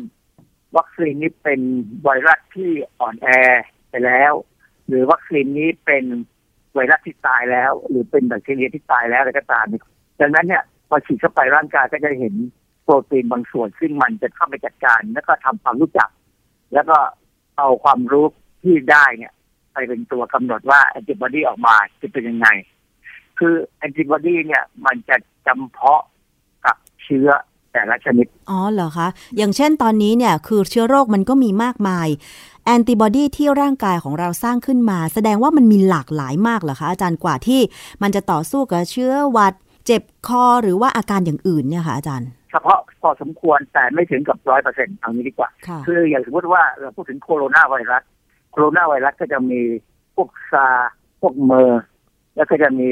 วัคซีนนี้เป็นไวรัสที่อ่อนแอไปแล้ว หรือวัคซีนนี้เป็นไวรัสที่ตายแล้ว หรือเป็นแบคทีเรียที่ตายแล้วอะไรก็ตามดังนั้นเนี่ยพอฉีดเข้าไปร่างกายก็จะเห็นโปรตีนบางส่วนซึ่งมันจะเข้าไปจัดการ แล้วก็ทำความรู้จัก แล้วก็เอาความรู้ที่ได้เนี่ย ไปเป็นตัวกำหนดว่าแอนติบอดีออกมาจะเป็นยังไง คือแอนติบอดีเนี่ยมันจะจำเพาะกับเชื้อแต่ละชนิด อ๋อเหรอคะ อย่างเช่นตอนนี้เนี่ยคือเชื้อโรคมันก็มีมากมาย แอนติบอดีที่ร่างกายของเราสร้างขึ้นมา แสดงว่ามันมีหลากหลายมากเหรอคะ อาจารย์กว่าที่มันจะต่อสู้กับเชื้อหวัด เจ็บคอหรือว่าอาการอย่างอื่นเนี่ยค่ะอาจารย์ เฉพาะพอสมควรแต่ไม่ถึงกับร้อยเปอร์เซ็นต์เอางี้ดีกว่าค่ะคืออย่างสมมติว่าเราพูดถึงโคโรนาไวรัส โคโรนาไวรัสก็จะมีพวก SARS พวก MERS แล้วก็จะมี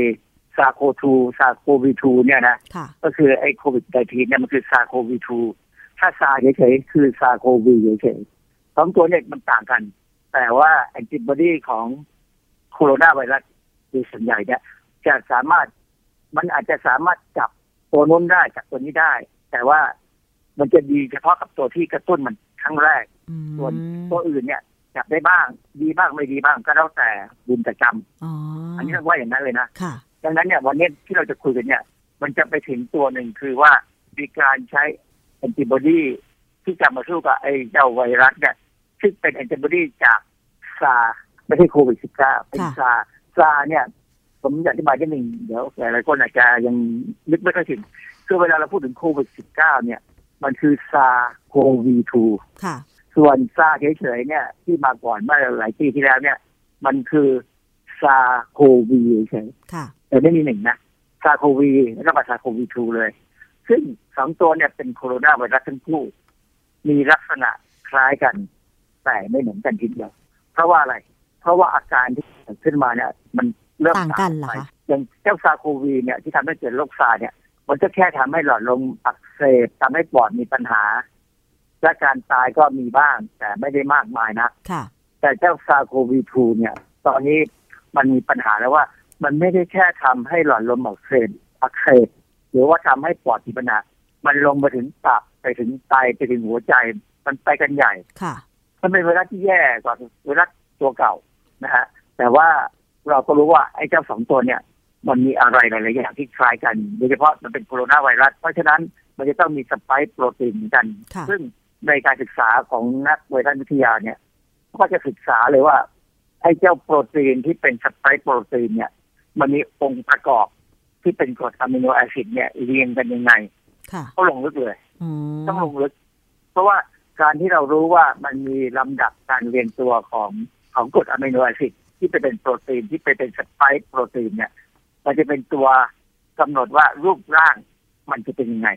SARS-CoV-2 SARS-CoV-2 เนี่ยนะคะก็คือไอ้โควิด19เนี่ยมันคือซาโควีทูถ้าซาเฉยๆคือซาโควีเฉยๆสองตัวเนี่ยมันต่างกัน แต่ว่าแอนติบอดีของโคโรนาไวรัสโดยส่วนใหญ่เนี่ยจะสามารถมันอาจจะสามารถจับตัวนู้นได้จับตัวนี้ได้ แต่ว่ามันจะดีเฉพาะกับตัวที่กระตุ้นมันครั้งแรก ส่วนตัวอื่นเนี่ย จับได้บ้าง ดีบ้างไม่ดีบ้างก็แล้วแต่บุญแต่กรรมอ๋ออันนี้ต้องว่าอย่างนั้นเลยนะคะดังนั้นเนี่ยวันนี้ที่เราจะคุยกันเนี่ย มันจะไปถึงตัวหนึ่งคือว่ามีการใช้แอนติบอดีที่จะมาสู้กับไอ้เจ้าไวรัสเนี่ยซึ่งเป็นแอนติบอดีจาก SARS ไม่ใช่โควิด -19 เป็น SARS SARS เนี่ย ผมอยากอธิบายนิดหนึ่งเดี๋ยวหลายๆคนอาจจะยังนึกไม่ค่อยถึงคือเวลาเราพูดถึงโควิด -19 เนี่ย มันคือ SARS-CoV-2 ค่ะ ส่วน SARS เฉยๆเนี่ย ที่มาก่อนเมื่อหลายปีที่แล้วเนี่ย มันคือ SARS-CoV เฉยค่ะแต่ไม่มีหนึ่งนะ SARS-CoV แล้วก็ SARS-CoV-2 เลย ซึ่งสองตัวเนี่ยเป็นโคโรนาไวรัสทั้งคู่ มีลักษณะคล้ายกัน แต่ไม่เหมือนกันทีเดียว เพราะว่าอะไร เพราะว่าอาการที่เกิดขึ้นมาเนี่ย มันเริ่มต่างกันเหรอไปคะอย่างเจ้าซาโควีเนี่ยที่ทำให้เกิดโรคซาเนี่ย มันก็แค่ทำให้หลอดลมอักเสบทำให้ปอดมีปัญหา และการตายก็มีบ้าง แต่ไม่ได้มากมายนะค่ะ แต่เจ้าซาโควี2เนี่ย ตอนนี้มันมีปัญหาแล้วว่า มันไม่ได้แค่ทำให้หลอดลมอักเสบอักเสบหรือว่าทำให้ปอดมีปัญหามันลงไปถึงตับไปถึงไตไปถึงหัวใจ มันไปกันใหญ่ค่ะมันเป็นไวรัสที่แย่กว่าไวรัสตัวเก่านะฮะแต่ว่าเราก็รู้ว่าไอ้เจ้าสองตัวเนี่ย มันมีอะไรหลายๆอย่างที่คล้ายกันโดยเฉพาะมันเป็นโคโรนาไวรัส เพราะฉะนั้นมันจะต้องมีสไปค์โปรตีนเหมือนกันค่ะซึ่ง ในการศึกษาของนักไวรัสวิทยาเนี่ย ก็จะศึกษาเลยว่าไอ้เจ้าโปรตีนที่เป็นสไปค์โปรตีนเนี่ย มันมีองค์ประกอบที่เป็นกรดอะมิโนแอซิดเนี่ยเรียงกันยังไงค่ะก็ลงลึกเลยอืมต้องลงลึก เพราะว่าการที่เรารู้ว่ามันมีลำดับการเรียงตัวของของกรดอะมิโนแอซิดที่ไปเป็นโปรตีนที่ไปเป็นสไปค์โปรตีนเนี่ย มันจะเป็นตัวกำหนดว่ารูปร่างมันจะเป็นยังไง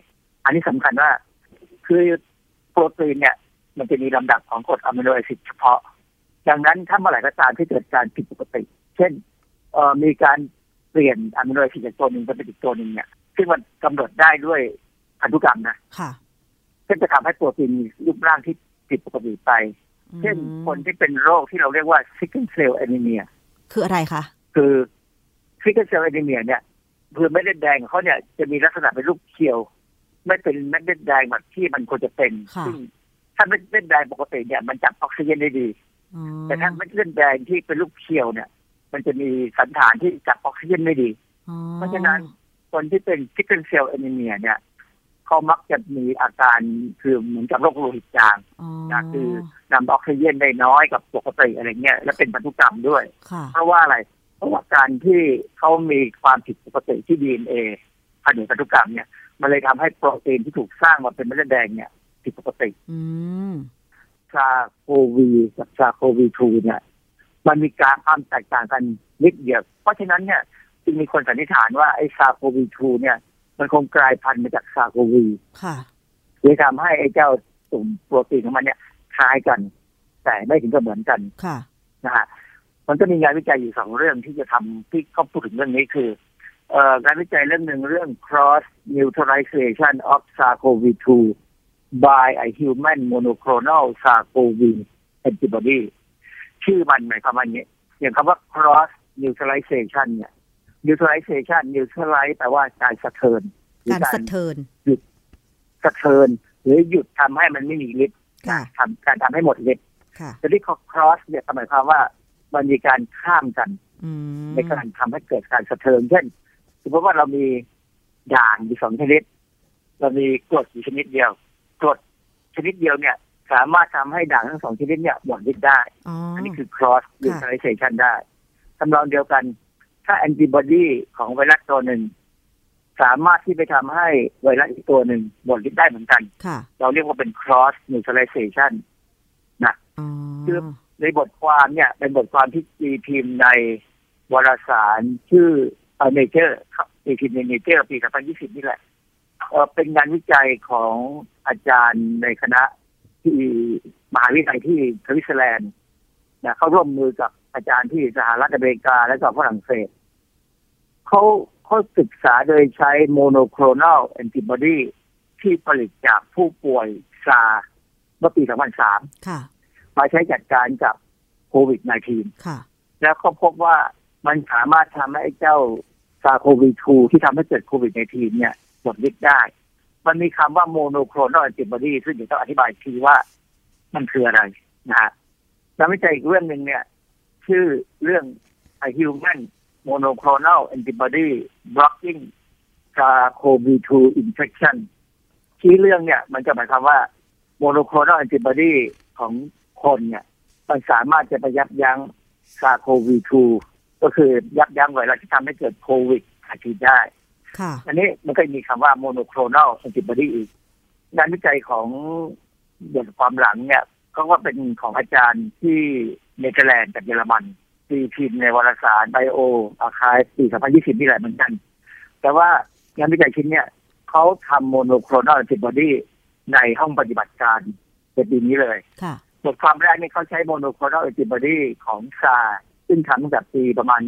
อันนี้สำคัญว่า คือ โปรตีนเนี่ย มันจะมีลำดับของกรดอะมิโนแอซิดเฉพาะ ดังนั้นถ้าเมื่อไหร่ก็ตามที่เกิดการผิดปกติ เช่นเอ่อมีการเปลี่ยนอะมิโนแอซิดจากตัวหนึ่งไปเป็นอีกตัวหนึ่งเนี่ย ซึ่งมันกำหนดได้ด้วยพันธุกรรมนะค่ะซึ่งจะทำให้โปรตีนมีรูปร่างที่ผิดปกติไป เช่นคนที่เป็นโรคที่เราเรียกว่า sickle cell anemia คืออะไรคะ คือ sickle cell anemia เนี่ยคือเม็ดเลือดแดงของเขาเนี่ยจะมีลักษณะเป็นรูปเขียว ไม่เป็นเม็ดเลือดแดงแบบที่มันควรจะเป็นค่ะซึ่งถ้าเม็ดเลือดแดงปกติเนี่ยมันจับออกซิเจนได้ดีอ๋อแต่ถ้าเม็ดเลือดแดงที่เป็นรูปเขียวเนี่ย มันจะมีสันฐานที่จับออกซิเจนไม่ดีอ๋อเพราะฉะนั้นคนที่เป็น sickle cell anemia เนี่ยเขามักจะมีอาการคือเหมือนกับโรคโลหิตจางอ๋อนะคือนำออกซิเจนได้น้อยกับปกติอะไรเงี้ยและเป็นพันธุกรรมด้วยค่ะเพราะว่าอะไร เพราะว่าการที่เขามีความผิดปกติที่ DNA ผนึกพันธุกรรมเนี่ย มันเลยทำให้โปรตีนที่ถูกสร้างมาเป็นเม็ดเลือดแดงเนี่ยผิดปกติอืม SARS-CoV กับ SARS-CoV-2 เนี่ย มันมีการความแตกต่างกันนิดเดียว เพราะฉะนั้นเนี่ยจึงมีคนสันนิษฐานว่าไอ้ SARS-CoV-2 เนี่ย มันคงกลายพันธุ์มาจาก SARS-CoV ค่ะเลยทำให้ไอ้เจ้าตุ่มโปรตีนของมันเนี่ยคล้ายกัน แต่ไม่ถึงกับเหมือนกันค่ะนะฮะมันก็มีงานวิจัยอยู่สองเรื่องที่จะทำที่เขาพูดถึงเรื่องนี้คือ เอ่องานวิจัยเรื่องหนึ่งเรื่อง cross neutralization of SARS-CoV-2 by a human monoclonal SARS-CoV antibody ชื่อมันหมายความว่าอย่างนี้อย่างคำว่า cross neutralization เนี่ย neutralization neutralize แปลว่าการสะเทือนหรือการสะเทินหยุดสะเทือนหรือหยุดทำให้มันไม่มีฤทธิ์ค่ะทำการทำให้หมดฤทธิ์ค่ะแต่ที่ cross เนี่ยหมายความว่ามันมีการข้ามกันอืมในการทำให้เกิดการสะเทือนเช่น สมมติว่าเรามีด่างอยู่สองชนิด เรามีกรดอยู่ชนิดเดียวกรดชนิดเดียวเนี่ย สามารถทำให้ด่างทั้งสองชนิดเนี่ยหมดฤทธิ์ได้อ๋ออันนี้คือ cross neutralization ได้ทำนองเดียวกัน ถ้าแอนติบอดีของไวรัสตัวหนึ่งสามารถที่ไปทำให้ไวรัสอีกตัวหนึ่งหมดฤทธิ์ได้เหมือนกันค่ะเราเรียกว่าเป็น cross neutralization นะอ๋อคือในบทความเนี่ย เป็นบทความที่ตีพิมพ์ในวารสารชื่อ Nature ตีพิมพ์ใน Nature ปี 2020 นี่แหละเอ่อเป็นงานวิจัยของอาจารย์ในคณะที่มหาวิทยาลัยที่สวิตเซอร์แลนด์นะเขาร่วมมือกับอาจารย์ที่สหรัฐอเมริกาและก็ฝรั่งเศสเขาเขาศึกษาโดยใช้ monoclonal antibodyที่ผลิตจากผู้ป่วย SARS เมื่อปี 2003ค่ะมาใช้จัดการกับโควิด -19 ค่ะแล้วก็พบว่ามันสามารถทำให้ไอ้เจ้า SARS-CoV-2 ที่ทำให้เกิดโควิด -19 เนี่ยหมดฤทธิ์ได้ มันมีคำว่าโมโนโครน a ลแอนติบอดีซึ่งเดี๋ยวต้องอธิบายทีว่ามันคืออะไรนะฮะแล้ววิจัยอีกเรื่องหนึ่งเนี่ย ชื่อเรื่อง human monoclonal antibody blocking SARS-CoV-2 infection ที่เรื่องเนี่ยมันจะหมายความว่า monoclonal antibody ของคนเนี่ย มันสามารถจะไปยับยั้ง SARS-CoV-2 ก็คือยับยั้งไวรัสที่ทำให้เกิดโควิด19ได้ค่ะอันนี้มันก็มีคำว่า monoclonal antibody อีกงานวิจัยของบทความหลังเนี่ยก็ว่าเป็นของอาจารย์ที่เนเธอร์แลนด์กับเยอรมันตีพิมพ์ในวารสารไบโออาคายปี 2020 นี่แหละเหมือนกัน แต่ว่างานวิจัยชิ้นเนี่ยเขาทำโมโนโครน a ล a n t i b o d y ในห้องปฏิบัติการในปีนี้เลยค่ะบทความแรกนี่เขาใช้ monoclonal antibody ของซาร์ส ซึ่งทำตั้งแต่ปีประมาณ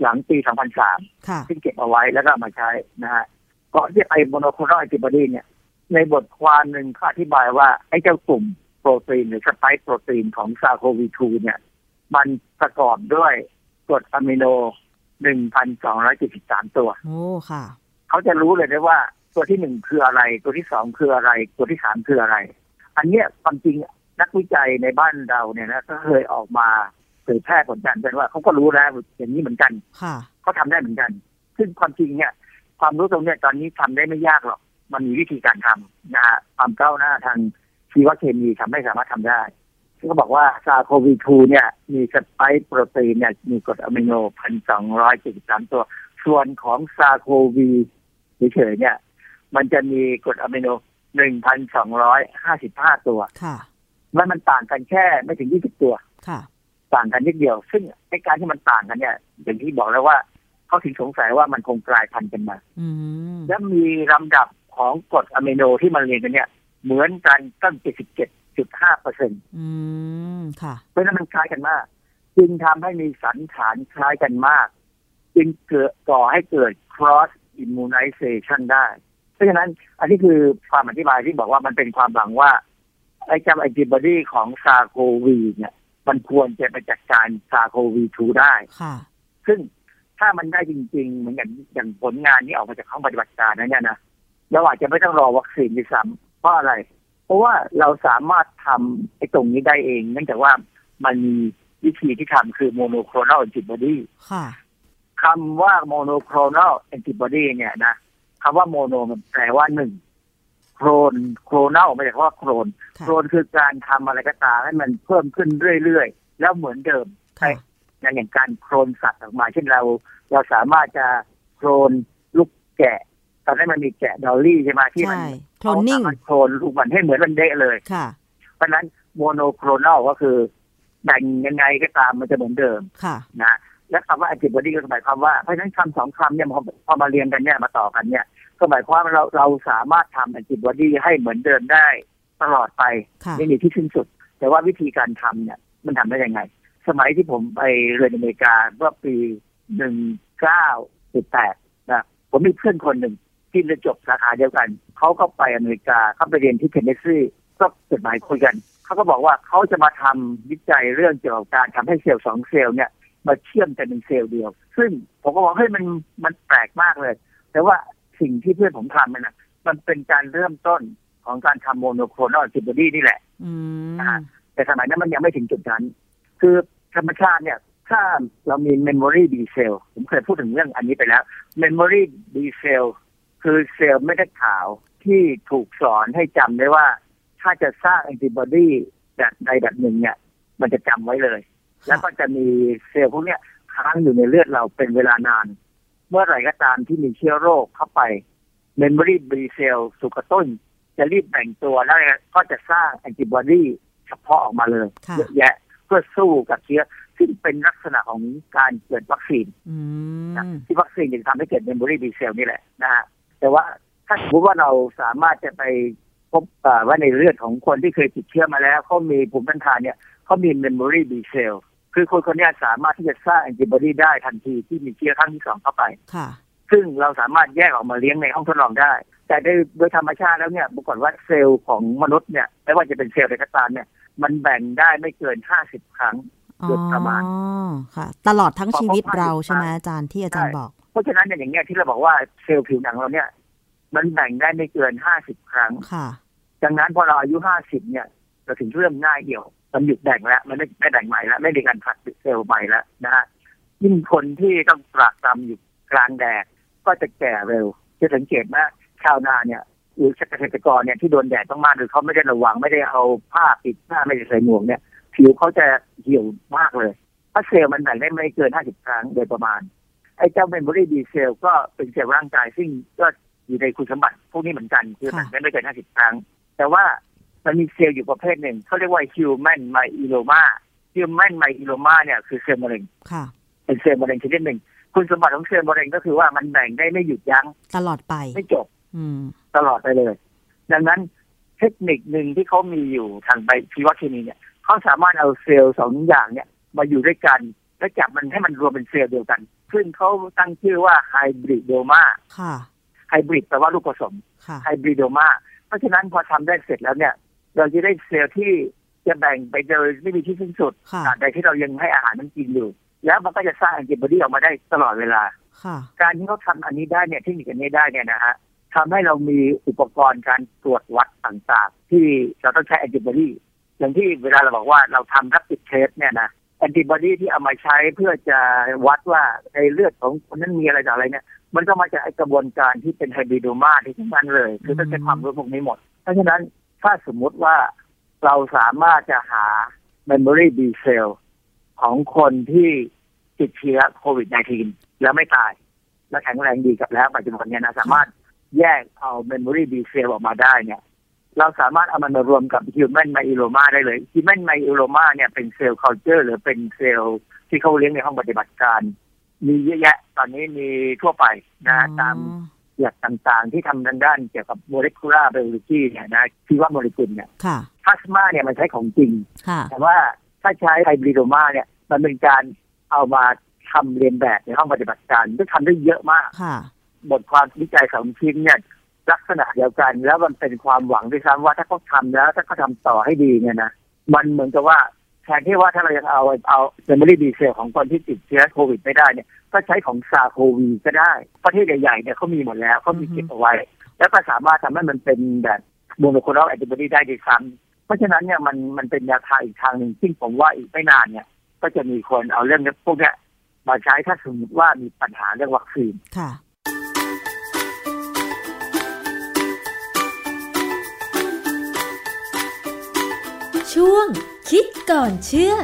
หลังปี 2003ค่ะซึ่งเก็บเอาไว้แล้วก็เอามาใช้นะฮะก่อนที่จะไปโมโนโครน a ล a n t i b o d y เนี่ย ในบทความหนึ่งเขาอธิบายว่า ไอ้เจ้ากลุ่มโปรตีนหรือสไปค์โปรตีนของซาโควี2เนี่ย มันประกอบด้วยกรดอะมิโน 1,273 ตัว โอ้ ค่ะ เขาจะรู้เลยได้ว่าตัวที่หนึ่งคืออะไร ตัวที่สองคืออะไร ตัวที่สามคืออะไร อันเนี้ยความจริงนักวิจัยในบ้านเราเนี่ยนะก็เคยออกมา เผยแพร่ผลการเป็นว่าเขาก็รู้แล้วอย่างนี้เหมือนกันค่ะเขาทำได้เหมือนกัน ซึ่งความจริงเนี่ย ความรู้ตรงเนี้ยตอนนี้ทำได้ไม่ยากหรอก มันมีวิธีการทำนะฮะความก้าวหน้าทางชีวเคมีทำให้สามารถทำได้ซึ่งเขาบอกว่าซาโควี2เนี่ย มีสไปค์โปรตีนเนี่ยมีกรดอะมิโนพันสองร้อยเจ็ดสิบสามตัว ส่วนของซาโควีเฉยๆเนี่ย มันจะมีกรดอะมิโนหนึ่งพันสองร้อยห้าสิบห้าตัว ค่ะ มันมันต่างกันแค่ไม่ถึงยี่สิบตัว ค่ะ ต่างกันนิดเดียว ซึ่งในการที่มันต่างกันเนี่ยอย่างที่บอกแล้วว่าเขาถึงสงสัยว่ามันคงกลายพันธุ์กันมาอืมและมีลำดับของกรดอะมิโนที่มันเรียนกันเนี่ย เหมือนกันตั้ง 77.5เปอร์เซ็นต์อืมค่ะเพราะฉะนั้นมันคล้ายกันมาก จึงทำให้มีสันฐานคล้ายกันมาก จึงเกิดก่อให้เกิด cross immunization ได้ เพราะฉะนั้นอันนี้คือความอธิบายที่บอกว่ามันเป็นความหวังว่าไอ้เจ้าแอนติบอดีของซาโควีเนี่ย มันควรจะไปจัดการ SARS-CoV-2ได้ค่ะซึ่งถ้ามันได้จริง ๆ เหมือนอย่างอย่างผลงานที่ออกมาจากห้องปฏิบัติการนั้นเนี่ยนะเราอาจจะไม่ต้องรอวัคซีนด้วยซ้ำเพราะอะไร เพราะว่าเราสามารถทำไอ้ตรงนี้ได้เอง เนื่องจากว่ามันมีวิธีที่ทำคือโมโนโครน a ลแอนติบอดีค่ะคำว่าโมโนโครน a ลแอนติบอดีเนี่ยนะคำว่า mono มันแปลว่าหนึ่ง โครนโครน a ลไม่ใช่คำว่าโครนโครนคือการทำอะไรก็ตามให้มันเพิ่มขึ้นเรื่อยๆ แล้วเหมือนเดิมค่ะอย่างอย่างการโครนสัตว์ออกมาเช่นเรา เราสามารถจะโครนลูกแกะตอนนั้นมันมีแกะดอลลี่ใช่ไหมที่มันใช่โคลนนิ่งเขาสามารถโครนลูกมันให้เหมือนมันเดะเลยค่ะ เพราะฉะนั้น monoclonal ก็คือแบ่งยังไงก็ตามมันจะเหมือนเดิมค่ะนะและคำว่าแอนติบอดีก็หมายความว่าเพราะฉะนั้นคำสองคำเนี่ยพอพอมาเรียงกันเนี่ยมาต่อกันเนี่ย ก็หมายความว่าเราเราสามารถทำแอนติบอดีให้เหมือนเดิมได้ตลอดไปค่ะไม่มีที่สิ้นสุด แต่ว่าวิธีการทำเนี่ย มันทำได้ยังไง สมัยที่ผมไปเรียนอเมริกาเมื่อปีหนึ่งเก้าสิบแปดนะผมมีเพื่อนคนหนึ่งที่เรียนจบสาขาเดียวกัน เขาก็ไปอเมริกาเขาไปเรียนที่เทนเนสซีก็จดหมายคุยกัน เขาก็บอกว่าเขาจะมาทำวิจัยเรื่องเกี่ยวกับการทำให้เซลล์สองเซลล์เนี่ยมาเชื่อมกันเป็นเซลล์เดียว ซึ่งผมก็บอกเฮ้ยมันมันแปลกมากเลย แต่ว่า สิ่งที่เพื่อนผมทำมันนะมันเป็นการเริ่มต้นของการทำ monoclonal antibody นี่แหละอืมนะฮะแต่สมัยนั้นมันยังไม่ถึงจุดนั้น คือธรรมชาติเนี่ย ถ้าเรามี memory B cell ผมเคยพูดถึงเรื่องอันนี้ไปแล้ว memory B cell คือเซลล์เม็ดเลือดขาวที่ถูกสอนให้จำได้ว่า ถ้าจะสร้างแอนติบอดีแบบใดแบบหนึ่งเนี่ย มันจะจำไว้เลย แล้วก็จะมีเซลล์พวกเนี้ยค้างอยู่ในเลือดเราเป็นเวลานาน เมื่อไหร่ก็ตามที่มีเชื้อโรคเข้าไป memory B cell ถูกกระตุ้น จะรีบแบ่งตัวแล้วก็จะสร้างแอนติบอดีเฉพาะออกมาเลยค่ะเยอะแยะเพื่อสู้กับเชื้อ ซึ่งเป็นลักษณะของการเกิดวัคซีนอืมที่วัคซีนจะทำให้เกิด memory B cell นี่แหละนะฮะแต่ว่าถ้าสมมติว่าเราสามารถจะไปพบเอ่อว่าในเลือดของคนที่เคยติดเชื้อมาแล้วเขามีภูมิต้านทานเนี่ยเขามี memory B cell คือคนคนเนี้ยสามารถที่จะสร้างแอนติบอดีได้ทันทีที่มีเชื้อครั้งที่สองเข้าไปค่ะ ซึ่งเราสามารถแยกออกมาเลี้ยงในห้องทดลองได้ แต่โดยโดยธรรมชาติแล้วเนี่ยปรากฏว่าเซลล์ของมนุษย์เนี่ยไม่ว่าจะเป็นเซลล์ใดก็ตามเนี่ย มันแบ่งได้ไม่เกินห้าสิบครั้งอ๋อโดยประมาณค่ะ ตลอดทั้งชีวิตพอครบเราใช่ไหม50อาจารย์ที่อาจารย์บอก เพราะฉะนั้นเนี่ยอย่างเงี้ยที่เราบอกว่าเซลล์ผิวหนังเราเนี่ย มันแบ่งได้ไม่เกินห้าสิบครั้งค่ะดังนั้นพอเราอายุห้าสิบเนี่ย เราถึงเริ่มง่ายเดียว มันหยุดแบ่งแล้ว มันไม่ไม่แบ่งใหม่แล้ว ไม่มีการผลัดเซลล์ใหม่แล้วนะฮะยิ่งคนที่ต้องตรากตรำอยู่กลางแดดก็จะแก่เร็ว จะสังเกตว่าชาวนาเนี่ยหรือเกษตรกรเนี่ยที่โดนแดดมากๆหรือเขาไม่ได้ระวังไม่ได้เอาผ้าปิดหน้าไม่ได้ใส่หมวกเนี่ย ผิวเขาจะเหี่ยวมากเลยเพราะเซลล์มันแบ่งได้ไม่เกิน 50 ครั้งโดยประมาณ ไอ้เจ้า memory B cell ก็เป็นเซลล์ร่างกายซึ่งก็อยู่ในคุณสมบัติพวกนี้เหมือนกันคือแบ่งได้ไม่เกิน 50 ครั้ง แต่ว่า มันมีเซลล์อยู่ประเภทหนึ่งเขาเรียกว่า human myeloma human myeloma เนี่ยคือเซลล์มะเร็งค่ะเป็นเซลล์มะเร็งชนิดหนึ่งคุณสมบัติของเซลล์มะเร็งก็คือว่ามันแบ่งได้ไม่หยุดยั้งตลอดไปไม่จบ อืมตลอดไปเลย ดังนั้นเทคนิคหนึ่งที่เขามีอยู่ทางใบชีวเคมีเนี่ยเขาสามารถเอาเซลล์สองอย่างเนี่ย มาอยู่ด้วยกัน แล้วจับมันให้มันรวมเป็นเซลล์เดียวกัน ซึ่งเขาตั้งชื่อว่าไฮบริดโดมาค่ะไฮบริดแปลว่าลูกผสมค่ะไฮบริดโดมาเพราะฉะนั้นพอทำได้เสร็จแล้วเนี่ย เราจะได้เซลล์ที่จะแบ่งไปโดยไม่มีที่สิ้นสุดค่ะตราบใดที่เรายังให้อาหารมันกินอยู่ แล้วมันก็จะสร้างแอนติบอดีออกมาได้ตลอดเวลาค่ะการที่เขาทำอันนี้ได้เนี่ยเทคนิคอันนี้ได้เนี่ยนะฮะทำให้เรามีอุปกรณ์การตรวจวัดต่างๆ ที่เราต้องใช้แอนติบอดีอย่างที่เวลาเราบอกว่าเราทำรับติดเทสเนี่ยนะแอนติบอดีที่เอามาใช้เพื่อจะวัดว่าในเลือดของคนนั้นมีอะไรต่ออะไรเนี่ยมันก็มาจากไอกระบวนการที่เป็นไฮบริดโดมาที่ทั้งนั้นเลย คือต้องใช้ความรู้พวกนี้หมด เพราะฉะนั้น ถ้าสมมุติว่าเราสามารถจะหา memory B cell ของคนที่ติดเชื้อโควิด -19 แล้วไม่ตาย และแข็งแรงดีกับแล้วปัจจุบันเนี่ยนะสามารถแยกเอา memory B cell ออกมาได้เนี่ย เราสามารถเอามันมารวมกับ human myeloma ได้เลย human myeloma เนี่ยเป็นเซลล์ culture หรือเป็นเซลล์ที่เขาเลี้ยงในห้องปฏิบัติการ มีเยอะแยะ ตอนนี้มีทั่วไปนะตาม หลักต่างๆ ที่ทำทางด้านเกี่ยวกับ molecular biology เนี่ยนะชีวโมเลกุลเนี่ยค่ะพลาสมาเนี่ยมันใช้ของจริงค่ะแต่ว่าถ้าใช้ hybridoma เนี่ย มันเป็นการเอามาทำเลียนแบบในห้องปฏิบัติการก็ทำได้เยอะมากค่ะบทความวิจัยสองชิ้นเนี่ยลักษณะเดียวกัน แล้วมันเป็นความหวังด้วยซ้ำว่าถ้าเขาทำแล้ว ถ้าเขาทำต่อให้ดีเนี่ยนะมันเหมือนกับว่าแทนที่ว่าถ้าเรายังเอาเอา memory B cell ของคนที่ติดเชื้อโควิดไม่ได้เนี่ย ก็ใช้ของ SARS-CoV ก็ได้ ประเทศใหญ่ๆเนี่ยเขามีหมดแล้วเขามีเก็บเอาไว้ แล้วก็สามารถทำให้มันเป็นแบบโมโนโคลอลแอนติบอดีได้ด้วยซ้ำเพราะฉะนั้นเนี่ยมันมันเป็นแนวทางอีกทางหนึ่งซึ่งผมว่าอีกไม่นานเนี่ย ก็จะมีคนเอาเรื่องนี้พวกเนี้ยมาใช้ถ้าสมมติว่ามีปัญหาเรื่องวัคซีนค่ะช่วงคิดก่อนเชื่อ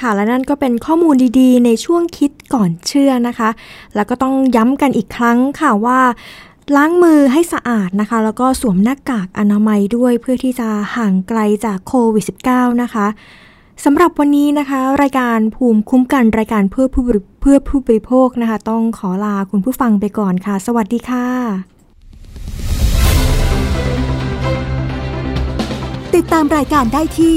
ค่ะและนั่นก็เป็นข้อมูลดีๆ ในช่วงคิดก่อนเชื่อนะคะ แล้วก็ต้องย้ำกันอีกครั้งค่ะว่าล้างมือให้สะอาดนะคะ แล้วก็สวมหน้ากากอนามัยด้วยเพื่อที่จะห่างไกลจากโควิด -19 นะคะสำหรับวันนี้นะคะ รายการภูมิคุ้มกันรายการเพื่อผู้เพื่อผู้บริโภคนะคะ ต้องขอลาคุณผู้ฟังไปก่อนค่ะ สวัสดีค่ะ ติดตามรายการได้ที่